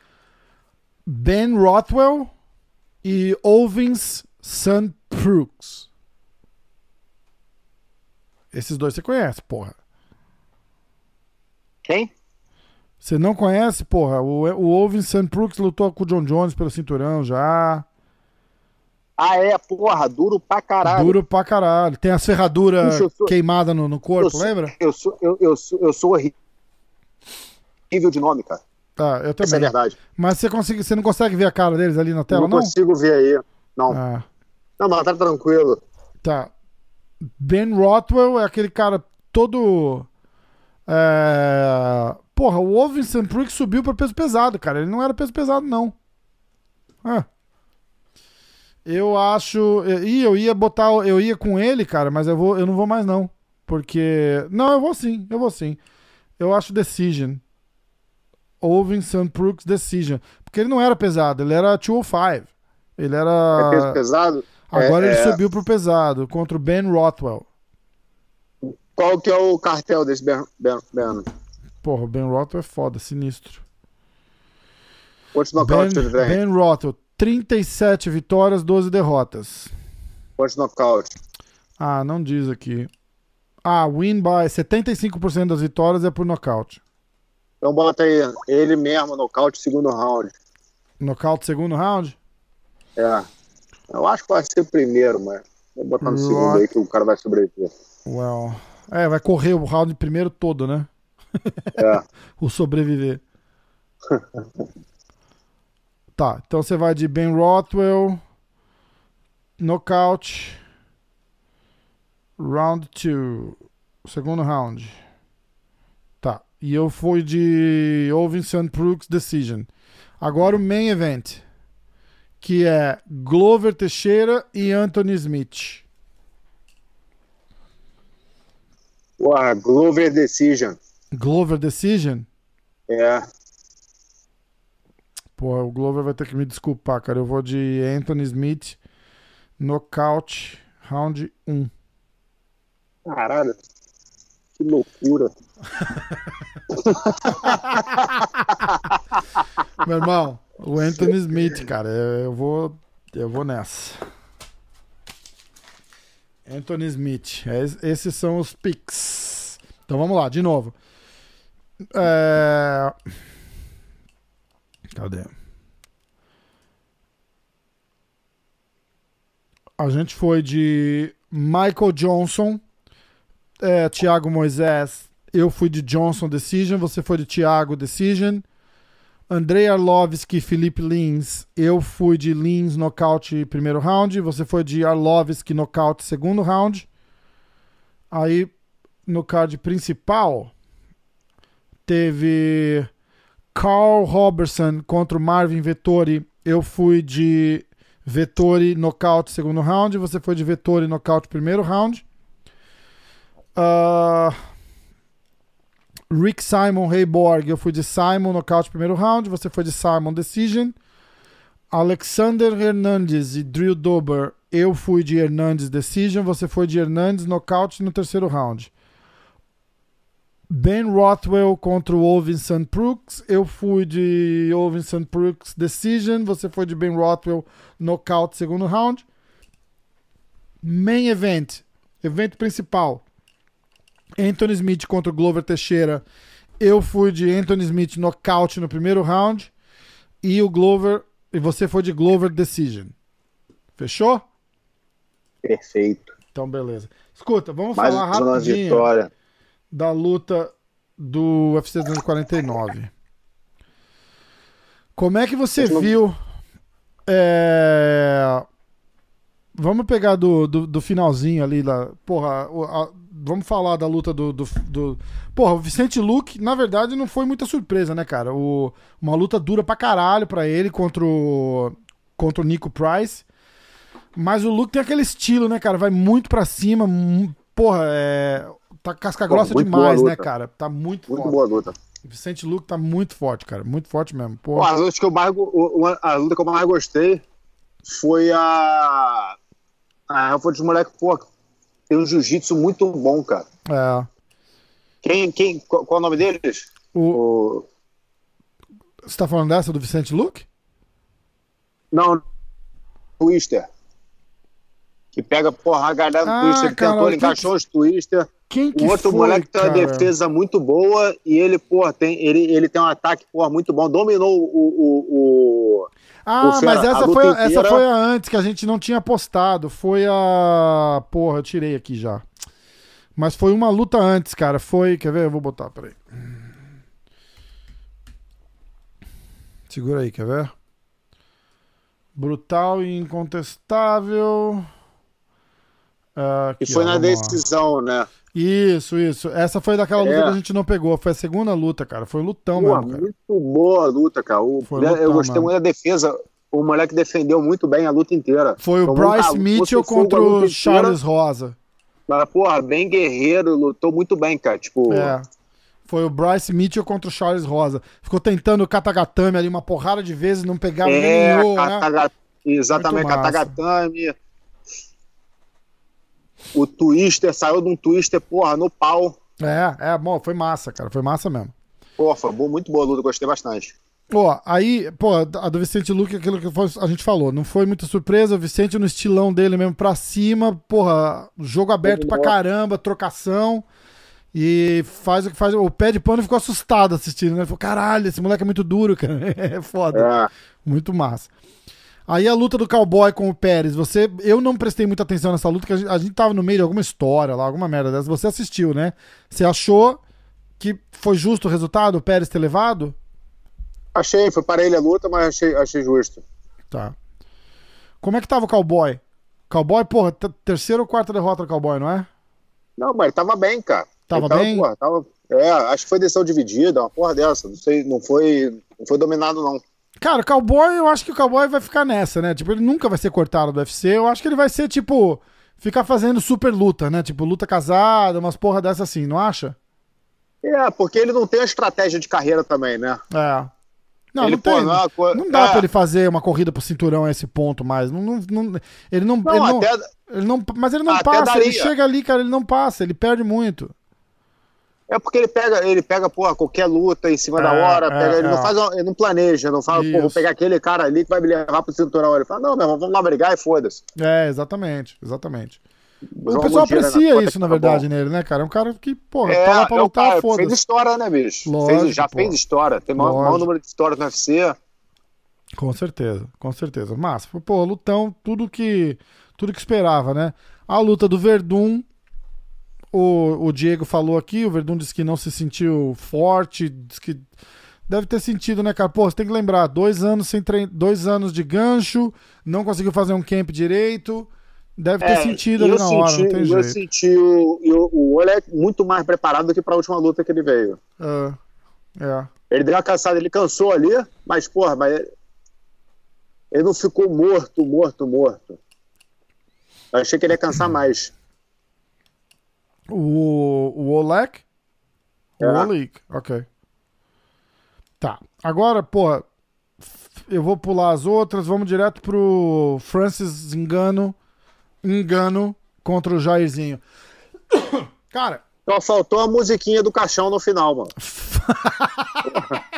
Ben Rothwell e Ovens St. Brooks. Esses dois você conhece, porra. Quem? Você não conhece, porra? O, o Ovens St. Brooks lutou com o John Jones pelo cinturão já. Ah, é, porra, duro pra caralho. Duro pra caralho. Tem as ferraduras sou- queimadas no, no corpo, eu sou, lembra? Eu sou, eu, eu sou, eu sou horrível de nome, cara. Tá, eu Essa é também. verdade. Mas você, consegue, você não consegue ver a cara deles ali na tela, não, não? consigo ver aí. Não. Ah, Não, mas tá tranquilo. tá. Ben Rothwell é aquele cara todo. É... Porra, o Ovin St. Subiu pra peso pesado, cara. Ele não era peso pesado, não. Ah. Eu acho. Ih, eu ia botar. Eu ia com ele, cara, mas eu, vou, eu não vou mais, não. Porque. Não, eu vou sim, eu vou sim. Eu acho Decision. Ovin St. Brooks Decision. Porque ele não era pesado, ele era 205. Ele era. É peso pesado? Agora É, ele é. subiu pro pesado contra o Ben Rothwell. Qual que é o cartel desse Ben? ben, ben? Porra, o Ben Rothwell é foda, sinistro. Quantos Ben, nocautes ele tem? ben Rothwell, 37 vitórias, 12 derrotas. Quantos nocautes? Ah, não diz aqui. Ah, win by 75% das vitórias é por nocaute. Então bota aí, ele mesmo, nocaute, segundo round. Nocaute segundo round? É. Eu acho que vai ser o primeiro, mas vou botar no segundo aí que o cara vai sobreviver. Well. É, vai correr o round primeiro todo, né? É. O sobreviver. tá, então você vai de Ben Rothwell, nocaute, round 2, segundo round. Tá, e eu fui de Ovin St. Brooks Decision. Agora o main event, que é Glover Teixeira e Anthony Smith. Porra, Glover Decision. Glover Decision? É. Pô, o Glover vai ter que me desculpar, cara. Eu vou de Anthony Smith, nocaute, round 1. Caralho. Que loucura. Meu irmão, o Anthony Smith, cara, eu vou, eu vou nessa. Anthony Smith. Es- Esses são os picks. Então vamos lá, de novo. É... Cadê? A gente foi de Michael Johnson, é, Thiago Moisés. Eu fui de Johnson Decision, você foi de Thiago Decision. Andrei Arlovski Felipe Lins. Eu fui de Lins nocaute primeiro round. Você foi de Arlovski nocaute segundo round. Aí no card principal teve Carl Robertson contra o Marvin Vettori. Eu fui de Vettori nocaute segundo round. Você foi de Vettori nocaute primeiro round. Uh, Rick Simon Hayborg, eu fui de Simon nocaute primeiro round. Você foi de Simon decision. Alexander Hernandez e Drew Dober, eu fui de Hernandez decision. Você foi de Hernandez nocaute no terceiro round. Ben Rothwell contra o Ovinson Brooks. Eu fui de Ovinson Brooks Decision. Você foi de Ben Rothwell Knockout segundo round. Main Event. Evento principal. Anthony Smith contra o Glover Teixeira. Eu fui de Anthony Smith Knockout no primeiro round. E o Glover. E você foi de Glover Decision. Fechou? Perfeito. Então, beleza. Escuta, vamos Mais falar uma rapidinho vitória. Da luta do UFC 249. Como é que você não- viu? é, Vamos pegar do, do, do finalzinho ali. Da... Porra, o- a- vamos falar da luta do, do, do- Porra, o Vicente Luke, na verdade, não foi muita surpresa, né, cara? O... Uma luta dura pra caralho pra ele contra o, contra o Nico Price. Mas o Luke tem aquele estilo, né, cara? Vai muito pra cima. Porra, é. Tá casca Pô, grossa muito demais, né, cara? Tá muito, Muito forte. boa luta. O Vicente Luke tá muito forte, cara. Muito forte mesmo. Pô, a, luta que eu mais, a luta que eu mais gostei foi a. A foi dos moleques, pô, tem um jiu-jitsu muito bom, cara. É. Quem, quem, qual, qual é o nome deles? O... O, Você tá falando dessa do Vicente Luke? não, Twister. Que pega, porra, a galera do Ah, Twister, cara, tentou, ele encaixou os Twister. Quem que O outro foi, moleque tem uma cara? defesa muito boa e ele, porra, tem, ele, ele tem um ataque, porra, muito bom. Dominou o. o, o, Ah, o Fera, mas essa foi, essa foi a antes que a gente não tinha postado. Foi a. Porra, eu tirei aqui já. Mas foi uma luta antes, cara. Foi. Quer ver? Eu vou botar, peraí. Segura aí, quer ver? Brutal e incontestável. Ah, e aqui, foi ó, na vamos lá. decisão, né? Isso, isso. Essa foi daquela luta É. que a gente não pegou. Foi a segunda luta, cara. Foi um lutão Porra, mesmo, cara. muito boa a luta, cara. O- Foi né, lutão, eu gostei muito da defesa. O moleque defendeu muito bem a luta inteira. Foi o Tomou Bryce calo- Mitchell contra a o Charles Rosa. Mas, porra, bem guerreiro, lutou muito bem, cara. Tipo, É. Foi o Bryce Mitchell contra o Charles Rosa. Ficou tentando o Katagatame ali uma porrada de vezes, não pegava é, nenhum, né? Kataga- exatamente, Muito massa. Katagatame. O Twister saiu de um Twister, porra, no pau. É, é, bom, foi massa, cara. Foi massa mesmo. Porra, foi boa, muito boa a luta, gostei bastante. Ó, aí, pô, a do Vicente Luque, aquilo que a gente falou, não foi muita surpresa. O Vicente no estilão dele mesmo pra cima, porra, jogo aberto pra caramba, trocação. E faz o que faz. O pé de pano ficou assustado assistindo, né? Ele falou: caralho, esse moleque é muito duro, cara. É foda. É. Muito massa. Aí a luta do cowboy com o Pérez, você. Eu não prestei muita atenção nessa luta, que a gente, a gente tava no meio de alguma história lá, alguma merda dessa. Você assistiu, né? Você achou que foi justo o resultado, o Pérez ter levado? Achei, foi para ele a luta, mas achei, achei justo. Tá. Como é que tava o cowboy? Cowboy, porra, terceira ou quarta derrota do cowboy, não é? Não, mas ele tava bem, cara. Tava Ele bem? porra, tava- é, acho que foi decisão dividida, uma porra dessa. Não sei, não foi, não foi dominado, não. Cara, o cowboy, eu acho que o cowboy vai ficar nessa, né? Tipo, ele nunca vai ser cortado do UFC. Eu acho que ele vai ser, tipo, ficar fazendo super luta, né? Tipo, luta casada, umas porra dessa assim, não acha? É, porque ele não tem a estratégia de carreira também, né? É. Não, ele, não tem. pô, não é co- Não dá é. pra ele fazer uma corrida pro cinturão a esse ponto mais. Não, não, não- ele não. Não, ele não, até, ele não- mas ele não passa. Ele daria. chega ali, cara, ele não passa. Ele perde muito. É porque ele pega, ele pega, porra, qualquer luta em cima da É, hora, é, pega- ele é. não faz, ele não planeja, não fala, pô, vou pegar aquele cara ali que vai me levar pro cinturão. Ele fala, não, meu irmão, vamos lá brigar e foda-se. É, exatamente. Exatamente. O pessoal na aprecia isso, na tá verdade, bom. nele, né, cara? É um cara que, porra, É, tá lá pra é lutar, cara, fez foda-se. história, né, bicho? Lógico, Fez- já pô. fez história. Tem o maior, maior número de histórias no UFC. Com certeza, com certeza. Mas, pô, lutão, tudo que tudo que esperava, né? A luta do Verdun, o, o Diego falou aqui, o Verdun disse que não se sentiu forte, disse que deve ter sentido, né, cara? Pô, você tem que lembrar, dois anos sem trein... dois anos de gancho, não conseguiu fazer um camp direito, deve ter sentido É, e ali eu na hora, senti, não tem eu jeito. senti o, e o, Oleg muito mais preparado do que pra última luta que ele veio. É, é. Ele deu uma cansada, ele cansou ali, mas, porra, mas ele, ele não ficou morto, morto, morto. Eu achei que ele ia cansar mais. O, o Oleg? O É. Oleg, ok. Tá. Agora, pô, eu vou pular as outras, vamos direto pro Francis Engano, Engano contra o Jairzinho. Cara, Só faltou a musiquinha do caixão no final, mano.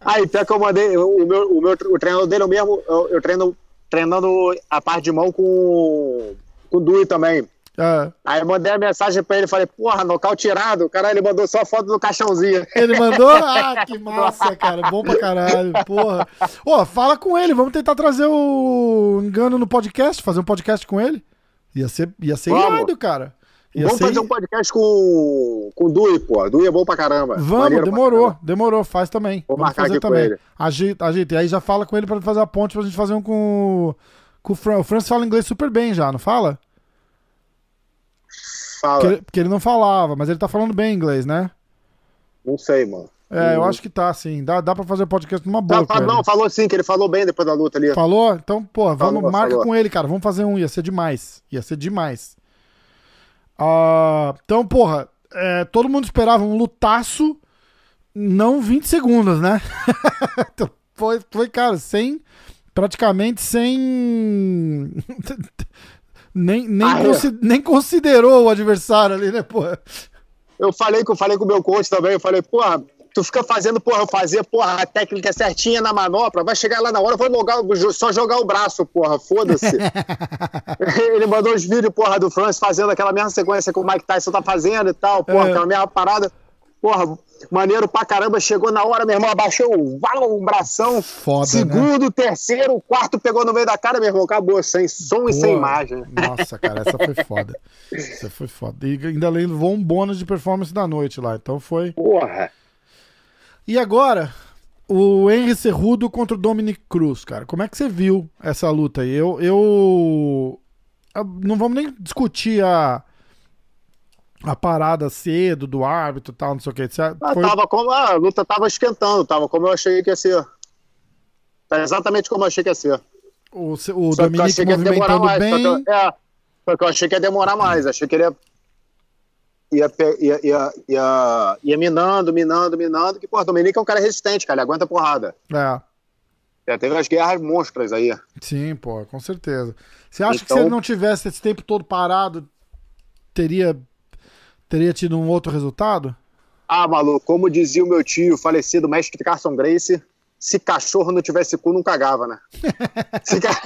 Aí, pior que eu mandei, o meu, o meu o treinador dele é o mesmo, eu, eu treino treinando a parte de mão com, com o Dui também. É, Aí eu mandei a mensagem pra ele, falei, porra, nocaute tirado. O cara, ele mandou só a foto do caixãozinho. ele mandou? Ah, que massa, cara. Bom pra caralho, porra. Ô, fala com ele, vamos tentar trazer o Engano no podcast, fazer um podcast com ele. Ia ser, ia ser Vamos. irado, cara. Ia Vamos ser fazer um podcast com, com o Dui, pô. Dui é bom pra caramba. Vamos, Maneiro demorou, demorou, faz também. Vou Vamos marcar fazer aqui com também. ele. Ajeita, ajeita. E aí já fala com ele pra fazer a ponte pra gente fazer um com, o- com o Fran. O Francis fala inglês super bem já, não fala? Fala. Porque, porque ele não falava, mas ele tá falando bem inglês, né? Não sei, mano. É, eu acho que tá, sim. Dá, dá pra fazer podcast numa boa. Não, ele. não, falou sim, que ele falou bem depois da luta ali. Falou? Então, pô, vamos, Falou, marca falou. com ele, cara. Vamos fazer um, ia ser demais. Ia ser demais. Ah, então, porra, é, todo mundo esperava um lutaço, não 20 segundos, né? Então, foi, foi, cara, sem. Praticamente sem. Nem, nem, Ah, é. consi- nem considerou o adversário ali, né, porra? Eu falei que eu falei com o meu coach também, eu falei, porra, tu fica fazendo, porra, eu fazia, porra, a técnica certinha na manopla, vai chegar lá na hora, eu vou logar, só jogar o braço, porra, foda-se. Ele mandou os vídeos, porra, do Francis fazendo aquela mesma sequência que o Mike Tyson tá fazendo e tal, porra, É. aquela mesma parada. Porra, maneiro pra caramba, chegou na hora, meu irmão, abaixou o val, um bração. Foda, né? Segundo, terceiro, o quarto pegou no meio da cara, meu irmão, acabou, sem som e sem imagem. Nossa, cara, essa foi foda. Essa foi foda. E ainda levou um bônus de performance da noite lá. Então foi. Porra. E agora, o Henry Cerrudo contra o Dominic Cruz, cara. Como é que você viu essa luta aí? Eu, eu, eu- Não vamos nem discutir a. A parada cedo do árbitro e tal, não sei o que. Você- Ah, foi- tava como, ah, a luta tava esquentando, tava como eu achei que ia ser. Tá exatamente como eu achei que ia ser. o, o Só que que demorar movimentando mais. Só bem. que, eu, é, só que eu achei que ia demorar mais. Achei que ele ia. Ia, ia, ia, ia, ia minando, minando, minando. Que, pô, Dominique é um cara resistente, cara. Ele aguenta porrada. É. Já teve as guerras monstras aí. Sim, pô, com certeza. Você acha que Então- se ele não tivesse esse tempo todo parado, teria, teria tido um outro resultado? Ah, maluco, como dizia o meu tio, falecido mestre Carson Grace, se cachorro não tivesse cu, não cagava, né? Se ca-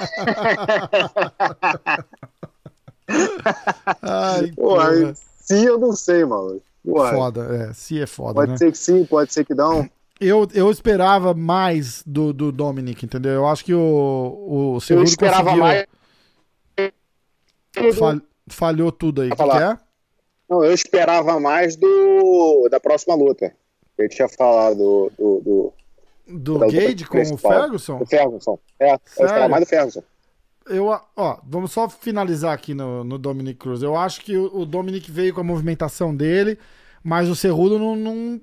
Ai, Porra, se eu não sei, mano. Porra, Foda, é, se é foda, pode né? ser que sim, pode ser que não. Eu, eu esperava mais do, do Dominic, entendeu? Eu acho que o, o Eu Cerrudo esperava conseguiu- mais. fal- falhou tudo aí. O que, que é? Não, eu esperava mais do da próxima luta. Ele tinha falado do, do, do, Do Gage com o. Ferguson? do Ferguson. É, eu Sério? esperava mais do Ferguson. Eu, ó, vamos só finalizar aqui no, no Dominic Cruz. Eu acho que o, o Dominic veio com a movimentação dele, mas o Cerrudo não, não.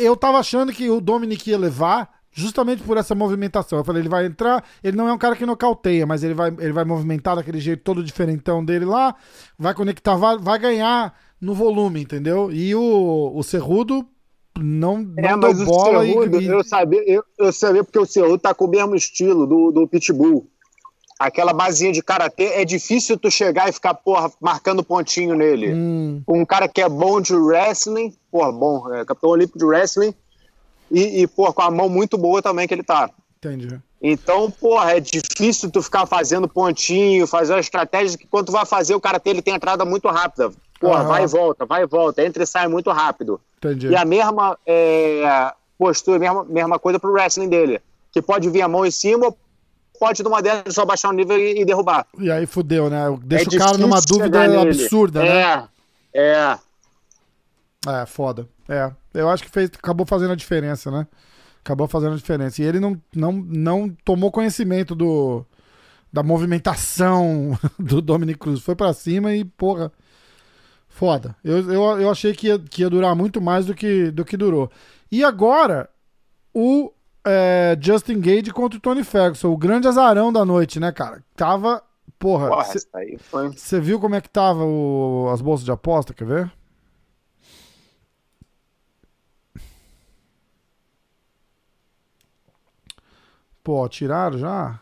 Eu tava achando que o Dominic ia levar justamente por essa movimentação. Eu falei, ele vai entrar, ele não é um cara que nocauteia, mas ele vai, ele vai movimentar daquele jeito todo diferentão dele lá, vai conectar, vai, vai ganhar no volume, entendeu? E o, o Cerrudo não, não É, deu mas bola Cerrudo, e, eu sabia, eu, eu sabia porque o Cerrudo tá com o mesmo estilo do, do Pitbull. Aquela basinha de karatê, é difícil tu chegar e ficar, porra, marcando pontinho nele. Hum, Um cara que é bom de wrestling, porra, bom, é campeão olímpico de wrestling, e, e, porra, com a mão muito boa também que ele tá. entendi. Então, porra, é difícil tu ficar fazendo pontinho, fazer uma estratégia que quando tu vai fazer, o cara ele tem entrada muito rápida. Porra, Aham. vai e volta, vai e volta, entra e sai muito rápido. Entendi. E a mesma é, postura, mesma, mesma coisa pro wrestling dele. Que pode vir a mão em cima, pode numa dessas só baixar o nível e, e derrubar. E aí fudeu, né? Deixa É o cara numa dúvida nele. absurda, né? É, é. É, foda. É. Eu acho que fez, acabou fazendo a diferença, né? Acabou fazendo a diferença. E ele não, não, não tomou conhecimento do, da movimentação do Dominic Cruz. Foi pra cima e, porra. Foda. Eu, eu, eu achei que ia, que ia durar muito mais do que, do que durou. E agora, o é, Justin Gage contra o Tony Ferguson. O grande azarão da noite, né, cara? Tava. Porra. Você viu como é que tava o- as bolsas de aposta, quer ver? Pô, tiraram já?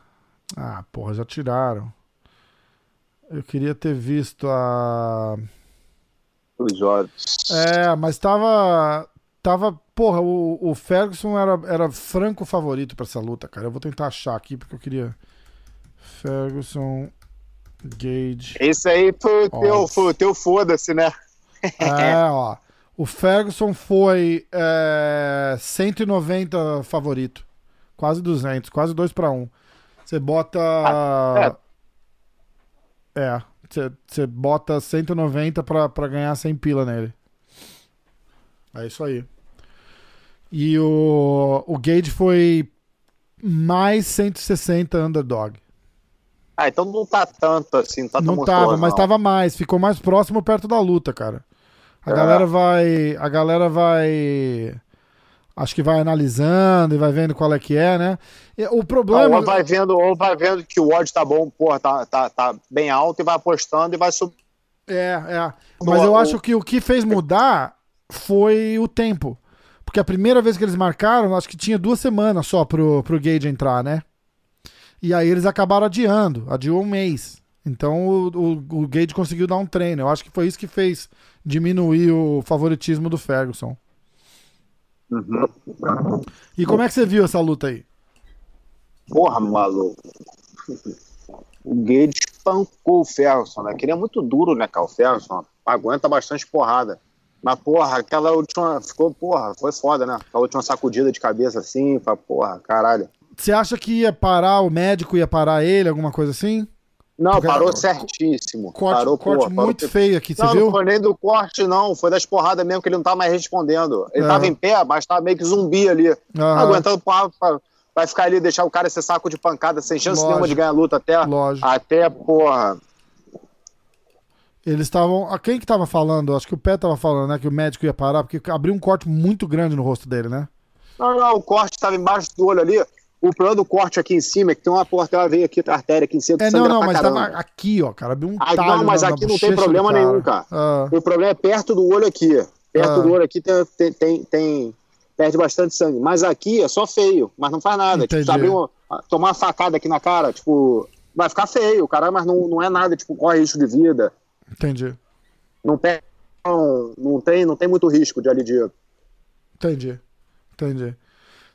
Ah, porra, já tiraram. Eu queria ter visto a. Os olhos. É, mas tava. Tava. Porra, o, o Ferguson era, era franco favorito pra essa luta, cara. Eu vou tentar achar aqui porque eu queria. Ferguson. Gage. Esse aí foi o teu, foi teu foda-se, né? É, ó. O Ferguson foi é, 190 favorito. Quase 200, quase 2 para 1. Você bota. é. Você você bota 190 pra, pra ganhar 100 pila nele. É isso aí. E o, o Gage foi mais 160 underdog. Ah, então não tá tanto assim, tá tão Não tava, monstruoso, mas não. tava mais. Ficou mais próximo perto da luta, cara. A É. galera vai. A galera vai. Acho que vai analisando e vai vendo qual é que é, né? O Ah, problema. ou vai vendo, ou vai vendo que o odd tá bom, porra, tá, tá, tá bem alto e vai apostando e vai subir. É, é. Mas eu acho que o que fez mudar foi o tempo. Porque a primeira vez que eles marcaram, acho que tinha duas semanas só pro, pro Gage entrar, né? E aí eles acabaram adiando, adiou um mês. Então o, o, o Gage conseguiu dar um treino. Eu acho que foi isso que fez diminuir o favoritismo do Ferguson. E como é que você viu essa luta aí? Porra, maluco. O Gage espancou o Ferguson, né? Que ele é muito duro, né, cara? O Ferguson aguenta bastante porrada. Mas, porra, aquela última. Ficou, porra, foi foda, né? A última sacudida de cabeça assim, pra, porra, caralho. Você acha que ia parar o médico, ia parar ele, alguma coisa assim? Não, Porque- parou certíssimo. Corte, parou, corte porra, parou muito ter- feio aqui, você Não, viu? não foi nem do corte, não. Foi das porradas mesmo que ele não tá mais respondendo. Ele É. tava em pé, mas tava meio que zumbi ali. Aham. Aguentando pra- vai ficar ali, deixar o cara esse saco de pancada sem chance nenhuma Lógico. de ganhar a luta até. Lógico. Até, porra. Eles estavam. a Quem que tava falando? Acho que o Pé tava falando, né? Que o médico ia parar, porque abriu um corte muito grande no rosto dele, né? Não, não, o corte tava embaixo do olho ali. O problema do corte aqui em cima é que tem uma porta, ela veio aqui, a artéria aqui em cima. É, não, não, mas caramba. tava aqui, ó, cara. Abriu um Ah, talho não, mas na- na aqui não tem problema cara. nenhum, cara. Ah, O problema é perto do olho aqui. Perto Ah. do olho aqui tem, tem, tem, tem- perde bastante sangue. Mas aqui é só feio, mas não faz nada. Tipo, Entendi. se abrir uma, tomar uma facada aqui na cara, tipo, vai ficar feio, cara, mas não, não é nada, tipo, corre risco de vida. entendi. Não tem, não, não tem, não tem muito risco de de. Entendi. Entendi.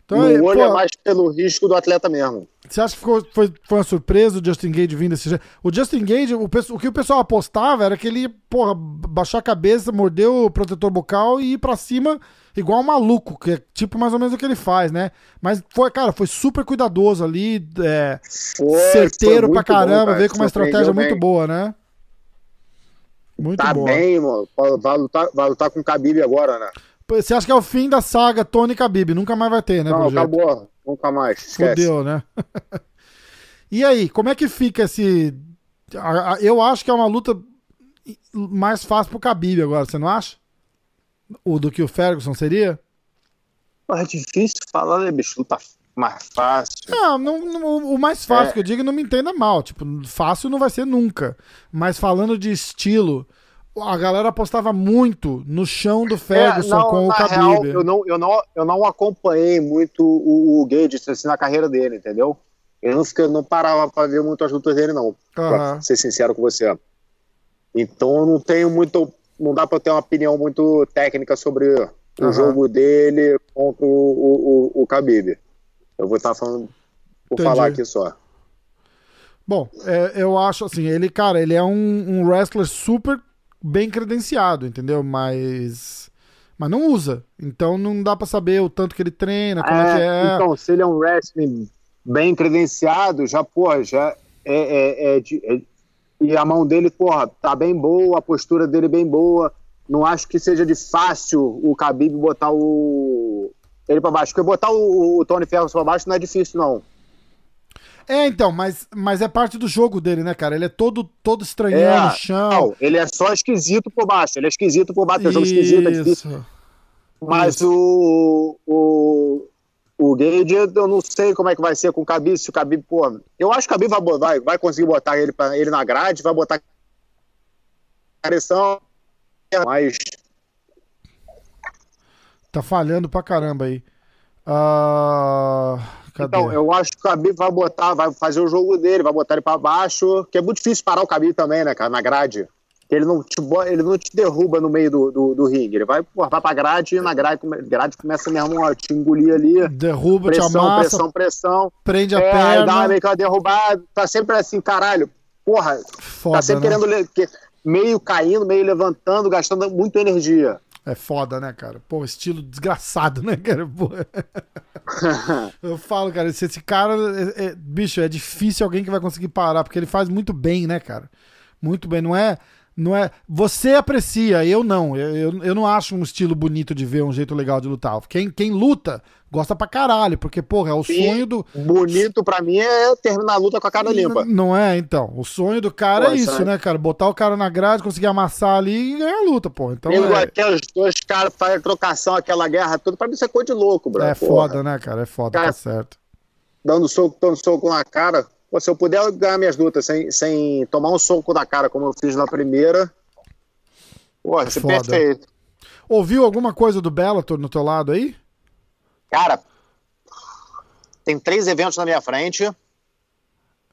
Então, aí, olho pô, é mais pelo risco do atleta mesmo. Você acha que ficou, foi, foi uma surpresa o Justin Gage vindo desse jeito? O Justin Gage, o, o que o pessoal apostava era que ele porra, baixar a cabeça, morder o protetor bucal e ir pra cima igual um maluco, que é tipo mais ou menos o que ele faz, né? Mas foi, cara, foi super cuidadoso ali, é, Foi, certeiro foi pra muito bom, caramba, cara. veio com uma estratégia bem. muito boa, né? Muito Tá boa. bem, mano. Vai lutar, vai lutar com o Khabib agora, né? Você acha que é o fim da saga Tony Khabib? Nunca mais vai ter, né? não, pelo jeito? acabou. Nunca mais. Esquece. Fudeu, né? e aí, como é que fica esse. Eu acho que é uma luta mais fácil pro Khabib agora, você não acha? O do que o Ferguson seria? Pô, É difícil falar, né, bicho? Luta mais fácil. Não, não, não- o mais fácil É. que eu digo, não me entenda mal. Tipo, fácil não vai ser nunca. Mas falando de estilo, a galera apostava muito no chão do Ferguson É, não, com o Khabib. real, eu, não, eu, não, eu não acompanhei muito o, o Gage assim, na carreira dele, entendeu? Eu não, fiquei, não parava pra ver muito as lutas dele, não. Pra Aham. ser sincero com você. Então eu não tenho muito. Não dá pra eu ter uma opinião muito técnica sobre o Aham. jogo dele contra o, o, o, o Khabib. Eu vou estar falando Vou Entendi. falar aqui só. Bom, é, eu acho assim, ele, cara, ele é um, um wrestler super bem credenciado, entendeu? Mas. Mas não usa. Então não dá pra saber o tanto que ele treina, como é, que é. Então, se ele é um wrestling bem credenciado, já, porra, já é, é, é é- E a mão dele, porra, tá bem boa, a postura dele bem boa. Não acho que seja de fácil o Khabib botar o. Ele pra baixo. Porque botar o, o Tony Ferguson pra baixo não é difícil, não. É, então, mas, mas é parte do jogo dele, né, cara? Ele é todo, todo estranhão É, no chão. Não, ele é só esquisito por baixo. Ele é esquisito por baixo. É um jogo esquisito, é difícil. Isso. Mas o, o, o Gage, eu não sei como é que vai ser com o Khabib, se o Khabib, pô, eu acho que o Khabib vai, vai, vai conseguir botar ele, pra, ele na grade, vai botar pressão, mas Tá falhando pra caramba aí. Ah, cadê? Então, eu acho que o Khabib vai botar, vai fazer o jogo dele, vai botar ele pra baixo, que é muito difícil parar o Khabib também, né, cara, na grade. Ele não te, ele não te derruba no meio do, do, do ringue, ele vai, pô, vai pra grade e na grade, grade começa mesmo a te engolir ali. Derruba, te Pressão, amassa, pressão, pressão. prende a É, aí dá uma perna. meio que uma derrubada, tá sempre assim, caralho, porra, Foda, tá sempre né? querendo meio caindo, meio levantando, gastando muita energia. É foda, né, cara? Pô, estilo desgraçado, né, cara? Pô. Eu falo, cara, se esse cara. é- é- bicho, é difícil alguém que vai conseguir parar, porque ele faz muito bem, né, cara? Muito bem. Não é. Não é. Você aprecia, eu não. Eu, eu, eu não acho um estilo bonito de ver, um jeito legal de lutar. Quem, quem luta gosta pra caralho, porque, porra, é o Sim. sonho do. Bonito pra mim é terminar a luta com a cara limpa. N- Não é, então. O sonho do cara Pô, é isso é- né, cara? Botar o cara na grade, conseguir amassar ali e ganhar a luta, pô. Então Nego, é, aqueles dois caras fazem trocação, aquela guerra toda, pra mim isso é coisa de louco, bro. é Porra. foda, né, cara? É foda, Cara, tá certo. Dando soco, dando soco na cara. Pô, se eu puder ganhar minhas lutas sem, sem tomar um soco na cara, como eu fiz na primeira, pô, é Foda. perfeito. Ouviu alguma coisa do Bellator no teu lado aí? Cara, tem três eventos na minha frente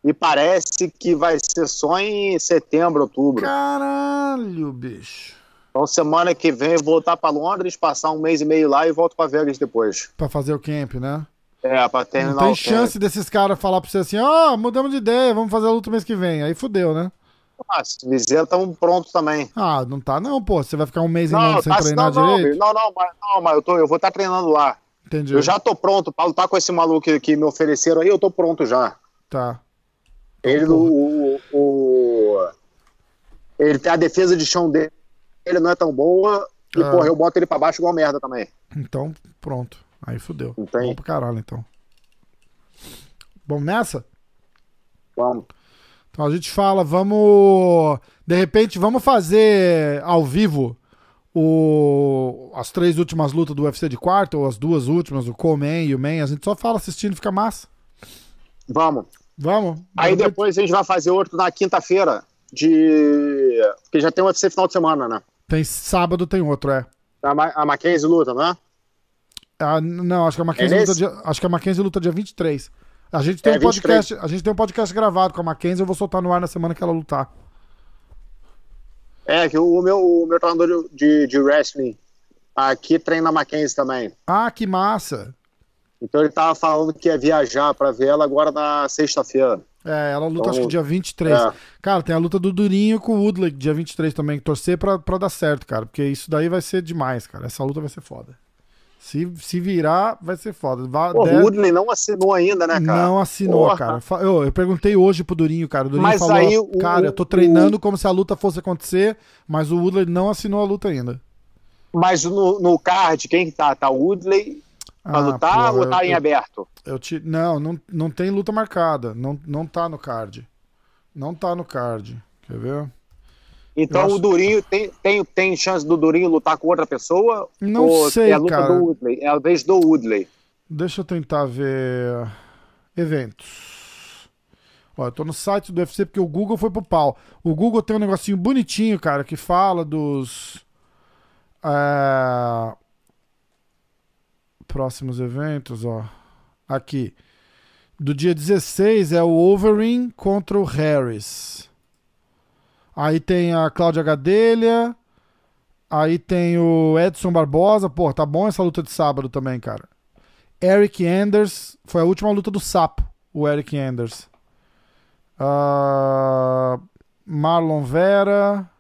e parece que vai ser só em setembro, outubro. Caralho, bicho. Então, semana que vem, eu vou voltar pra Londres, passar um mês e meio lá e volto pra Vegas depois. Pra fazer o camp, né? É, pra terminar Não tem o chance desses caras falar pra você assim, ó, mudamos de ideia, vamos fazer a luta mês que vem. Aí fudeu, né? Ah, se Viseira estamos prontos também. Ah, não tá não, pô. Você vai ficar um mês e Não, meio sem tá, treinar não, não, direito? não, não, mas, não, mas eu, tô, eu vou estar treinando lá. Entendi. Eu já tô pronto pra lutar com esse maluco que, que me ofereceram aí, eu tô pronto já. Tá. Ele, porra. o, o, o- ele tem a defesa de chão dele, ele não é tão boa. E, Ah. porra, eu boto ele pra baixo igual merda também. Então, pronto. Aí fudeu. Não tem. Bom pra caralho, então. Vamos nessa? Vamos. Então a gente fala, vamos. De repente, vamos fazer ao vivo o... as três últimas lutas do UFC de quarto, ou as duas últimas, o Coleman e o Man. A gente só fala assistindo, fica massa. Vamos. Vamos? Aí depois a gente vai fazer outro na quinta-feira. De. Porque já tem o UFC final de semana, né? Tem sábado, tem outro, é. A, Ma a Mackenzie luta, né? Ah, não, acho que a Mackenzie É luta dia, acho que a Mackenzie luta dia 23. A gente tem É, um podcast, a gente tem um podcast gravado com a Mackenzie, eu vou soltar no ar na semana que ela lutar. É, que o meu, o meu treinador de, de wrestling aqui treina a Mackenzie também. Ah, que massa. Então ele tava falando que ia viajar pra ver ela agora na sexta-feira. É, ela luta Então, acho que dia 23. é. Cara, tem a luta do Durinho com o Woodley dia 23 também. Torcer pra, pra dar certo, cara. Porque isso daí vai ser demais, cara. Essa luta vai ser foda. Se, se virar, vai ser foda. Vá, Pô, o Woodley não assinou ainda, né, cara? não assinou, Porra. cara. Eu, eu perguntei hoje pro Durinho, cara. O Durinho Mas falou: aí o- Cara, eu tô o- treinando como se a luta fosse acontecer, mas o Woodley não assinou a luta ainda. Mas no, no card, quem que tá? Tá o Woodley pra Ah, lutar porra, ou tá eu- em aberto? Eu te... Não, não, não tem luta marcada. Não, não tá no card. Não tá no card. Quer ver? Então acho- o Durinho tem, tem, tem chance do Durinho lutar com outra pessoa? Não Ou sei, é a luta cara. do Woodley? É a vez do Woodley. Deixa eu tentar ver. Eventos. Ó, eu tô no site do UFC porque o Google foi pro pau. O Google tem um negocinho bonitinho, cara, que fala dos. é, Próximos eventos, ó. Aqui. Do dia 16 é o Overeem contra o Harris. Aí tem a Cláudia Gadelha. Aí tem o Edson Barbosa. Pô, tá bom essa luta de sábado também, cara. Eric Anders. Foi a última luta do Sapo. o Eric Anders. Ah, Marlon Vera.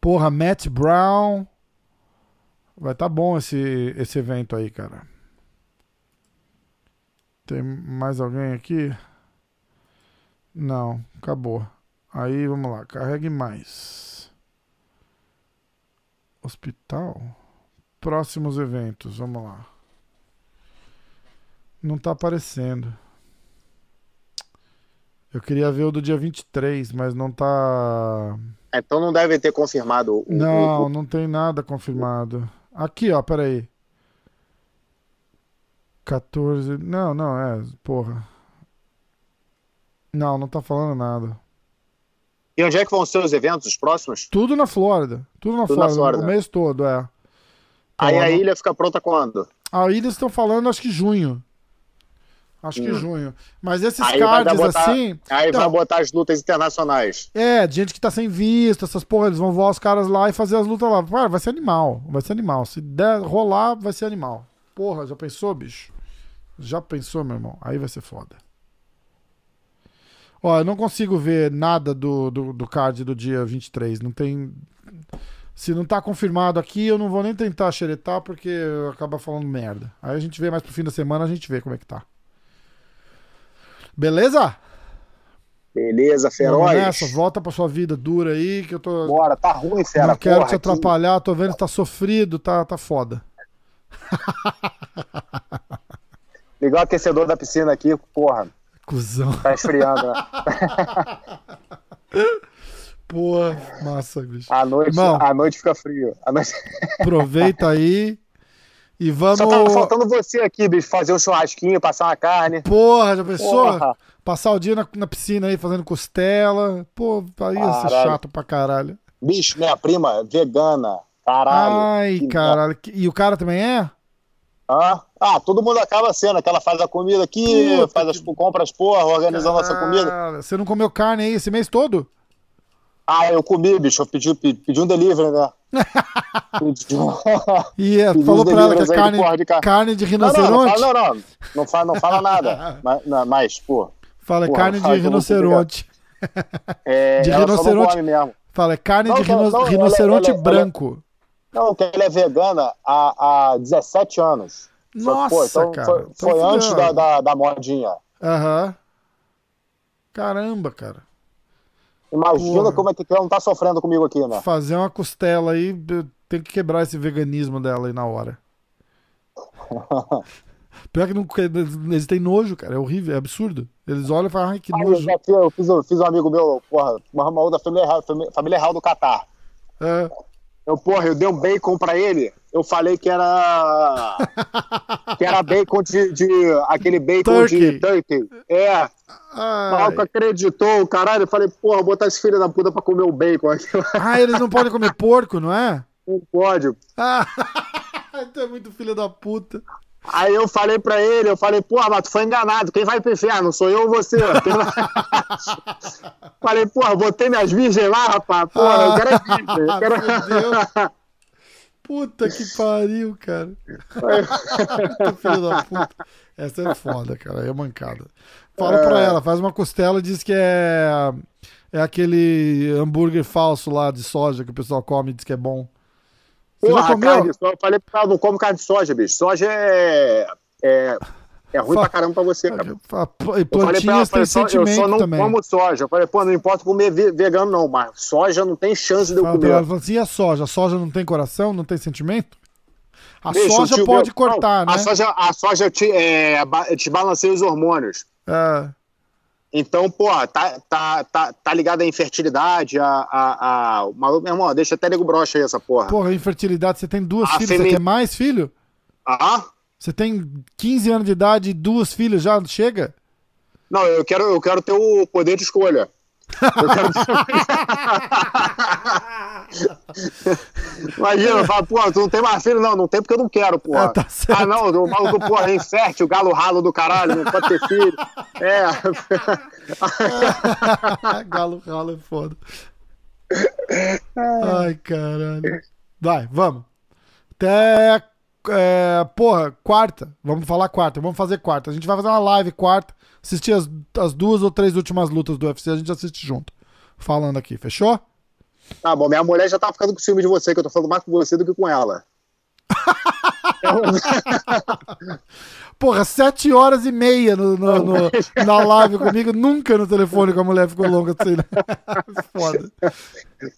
Porra, Matt Brown. Vai tá bom esse, esse evento aí, cara. Tem mais alguém aqui? Não, acabou. Aí vamos lá, carregue mais. Hospital. Próximos eventos, vamos lá. Não tá aparecendo. Eu queria ver o do dia 23, mas não tá. Então não deve ter confirmado o. Não, o- não tem nada confirmado. Aqui, ó, peraí. 14. Não, não, é. Porra. Não, não tá falando nada. E onde é que vão ser os eventos, os próximos? Tudo na Flórida. Tudo na Tudo na Flórida. Flórida. O mês todo, é. Aí Então, a não- ilha fica pronta quando? Aí eles estão falando, acho que junho. Acho que Hum. junho. Mas esses Aí vai cards botar- assim. Aí vai Não. botar as lutas internacionais. É, de gente que tá sem visto, essas porra, eles vão voar os caras lá e fazer as lutas lá. Cara, vai ser animal. Vai ser animal. Se der rolar, vai ser animal. Porra, já pensou, bicho? Já pensou, meu irmão? Aí vai ser foda. Ó, eu não consigo ver nada do, do, do card do dia 23. Não tem. Se não tá confirmado aqui, eu não vou nem tentar xeretar porque acaba falando merda. Aí a gente vê mais pro fim da semana, a gente vê como é que tá. Beleza? Beleza, feroz. nessa, volta pra sua vida dura aí, que eu tô. Bora, tá ruim, fera. não quero porra, te aqui. atrapalhar, tô vendo que tá sofrido, tá, tá foda. Ligar o aquecedor da piscina aqui, porra, Cusão. tá esfriando, né? Porra, massa, bicho. À noite, Irmão. à noite fica frio. Noite... Aproveita aí e vamos. Só tava faltando você aqui, bicho, fazer um churrasquinho, passar uma carne. Porra, já pensou? Porra. Passar o dia na, na piscina aí fazendo costela. Pô, aí ia ser chato pra caralho. Bicho, minha prima, vegana. Caralho. Ai, caralho. E o cara também é? Hã? Ah, todo mundo acaba sendo, que ela faz a comida aqui, Puta faz as compras, porra, organizando a nossa comida. Você não comeu carne aí esse mês todo? Ah, eu comi, bicho, eu pedi, pedi, pedi um delivery, né? Pedi E é, Pedi falou pra ela que é de carne, porra de carne. carne de Não, não, não rinoceronte? não, não, não fala, não fala nada. mas, não, mas, pô, Fala, é Porra, carne de fala que rinoceronte. é, De rinoceronte. Fala, é carne Não, de rino- ela- rinoceronte ela- ela- branco. Não, que ela é vegana há, há 17 anos. Que, pô, Nossa, então cara. Foi, foi antes da, da, da modinha. Aham. Caramba, cara. Imagina Porra. como é que ela não tá sofrendo comigo aqui, né? Fazer uma costela aí, tem que quebrar esse veganismo dela aí na hora. Pior que não, eles têm nojo, cara. É horrível, é absurdo. Eles olham e falam, ai, que nojo. eu, fiz, eu fiz um amigo meu, porra, uma real, família- família real do Catar. É. Eu, porra, eu dei um bacon pra ele. Eu falei que era. que era bacon de. de aquele bacon Turkey. de turkey. É. O Ai. maluco acreditou, caralho. Eu falei, porra, botar esse filho da puta pra comer o bacon aqui. Ah, eles não podem comer porco, não é? Não pode. Ah, tu é muito filho da puta. Aí eu falei pra ele, eu falei, porra, mas tu foi enganado. Quem vai pro inferno? Sou eu ou você? Vai- falei, porra, botei minhas virgens lá, rapaz. Porra, eu quero é virgem. Eu quero... Puta que pariu, cara. Filho da puta. Essa é foda, cara. É mancada. Fala pra ela, faz uma costela e diz que é. É aquele hambúrguer falso lá de soja que o pessoal come e diz que é bom. Você já Porra, comeu? carne, só eu falei ela, não come carne de soja, bicho. Soja é. É, é ruim Fa- pra caramba pra você, cara. Fa- E Eu falei pra ela, plantinhas falei, só- eu só não também. como soja. Eu falei, pô, não importa comer ve- vegano, não, mas soja não tem chance de eu Fala comer. ela, fala assim, e a soja? A soja não tem coração, não tem sentimento? A Bicho, soja pode meu- cortar, não, né? A soja, a soja te, é, te balanceia os hormônios. É. Então, pô, tá, tá, tá, tá ligado à infertilidade, a, a, a... Maluco, meu irmão, deixa até nego broxa aí essa porra. Porra, infertilidade, você tem duas A filhas, você quer mais filho? Ah? Você tem 15 anos de idade e duas filhas já chega? Não, eu quero, eu quero ter o poder de escolha. Eu quero... Imagina, fala, pô, tu não tem mais filho? Não, não tem porque eu não quero, porra. Ah, tá ah, não, o maluco, porra, é infértil, galo ralo do caralho, não pode ter filho. É. Galo ralo é foda. Ai, caralho. Vai, vamos. Até é, porra, quarta. Vamos falar quarta. Vamos fazer quarta. A gente vai fazer uma live quarta. Assistir as, as duas ou três últimas lutas do UFC. A gente assiste junto. Falando aqui, fechou? Tá bom, minha mulher já tá ficando com ciúme de você, que eu tô falando mais com você do que com ela. Porra, sete horas e meia no, no- no- na live comigo. Nunca no telefone com a mulher ficou longa assim, né? Foda.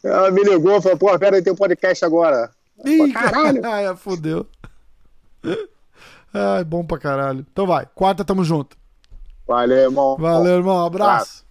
Ela me ligou e falou, pô, pera aí, tem um podcast agora. Ih, caralho. Ai, fodeu. Ai, bom pra caralho. Então vai, quarta tamo junto. Valeu, irmão. Valeu, irmão. Abraço.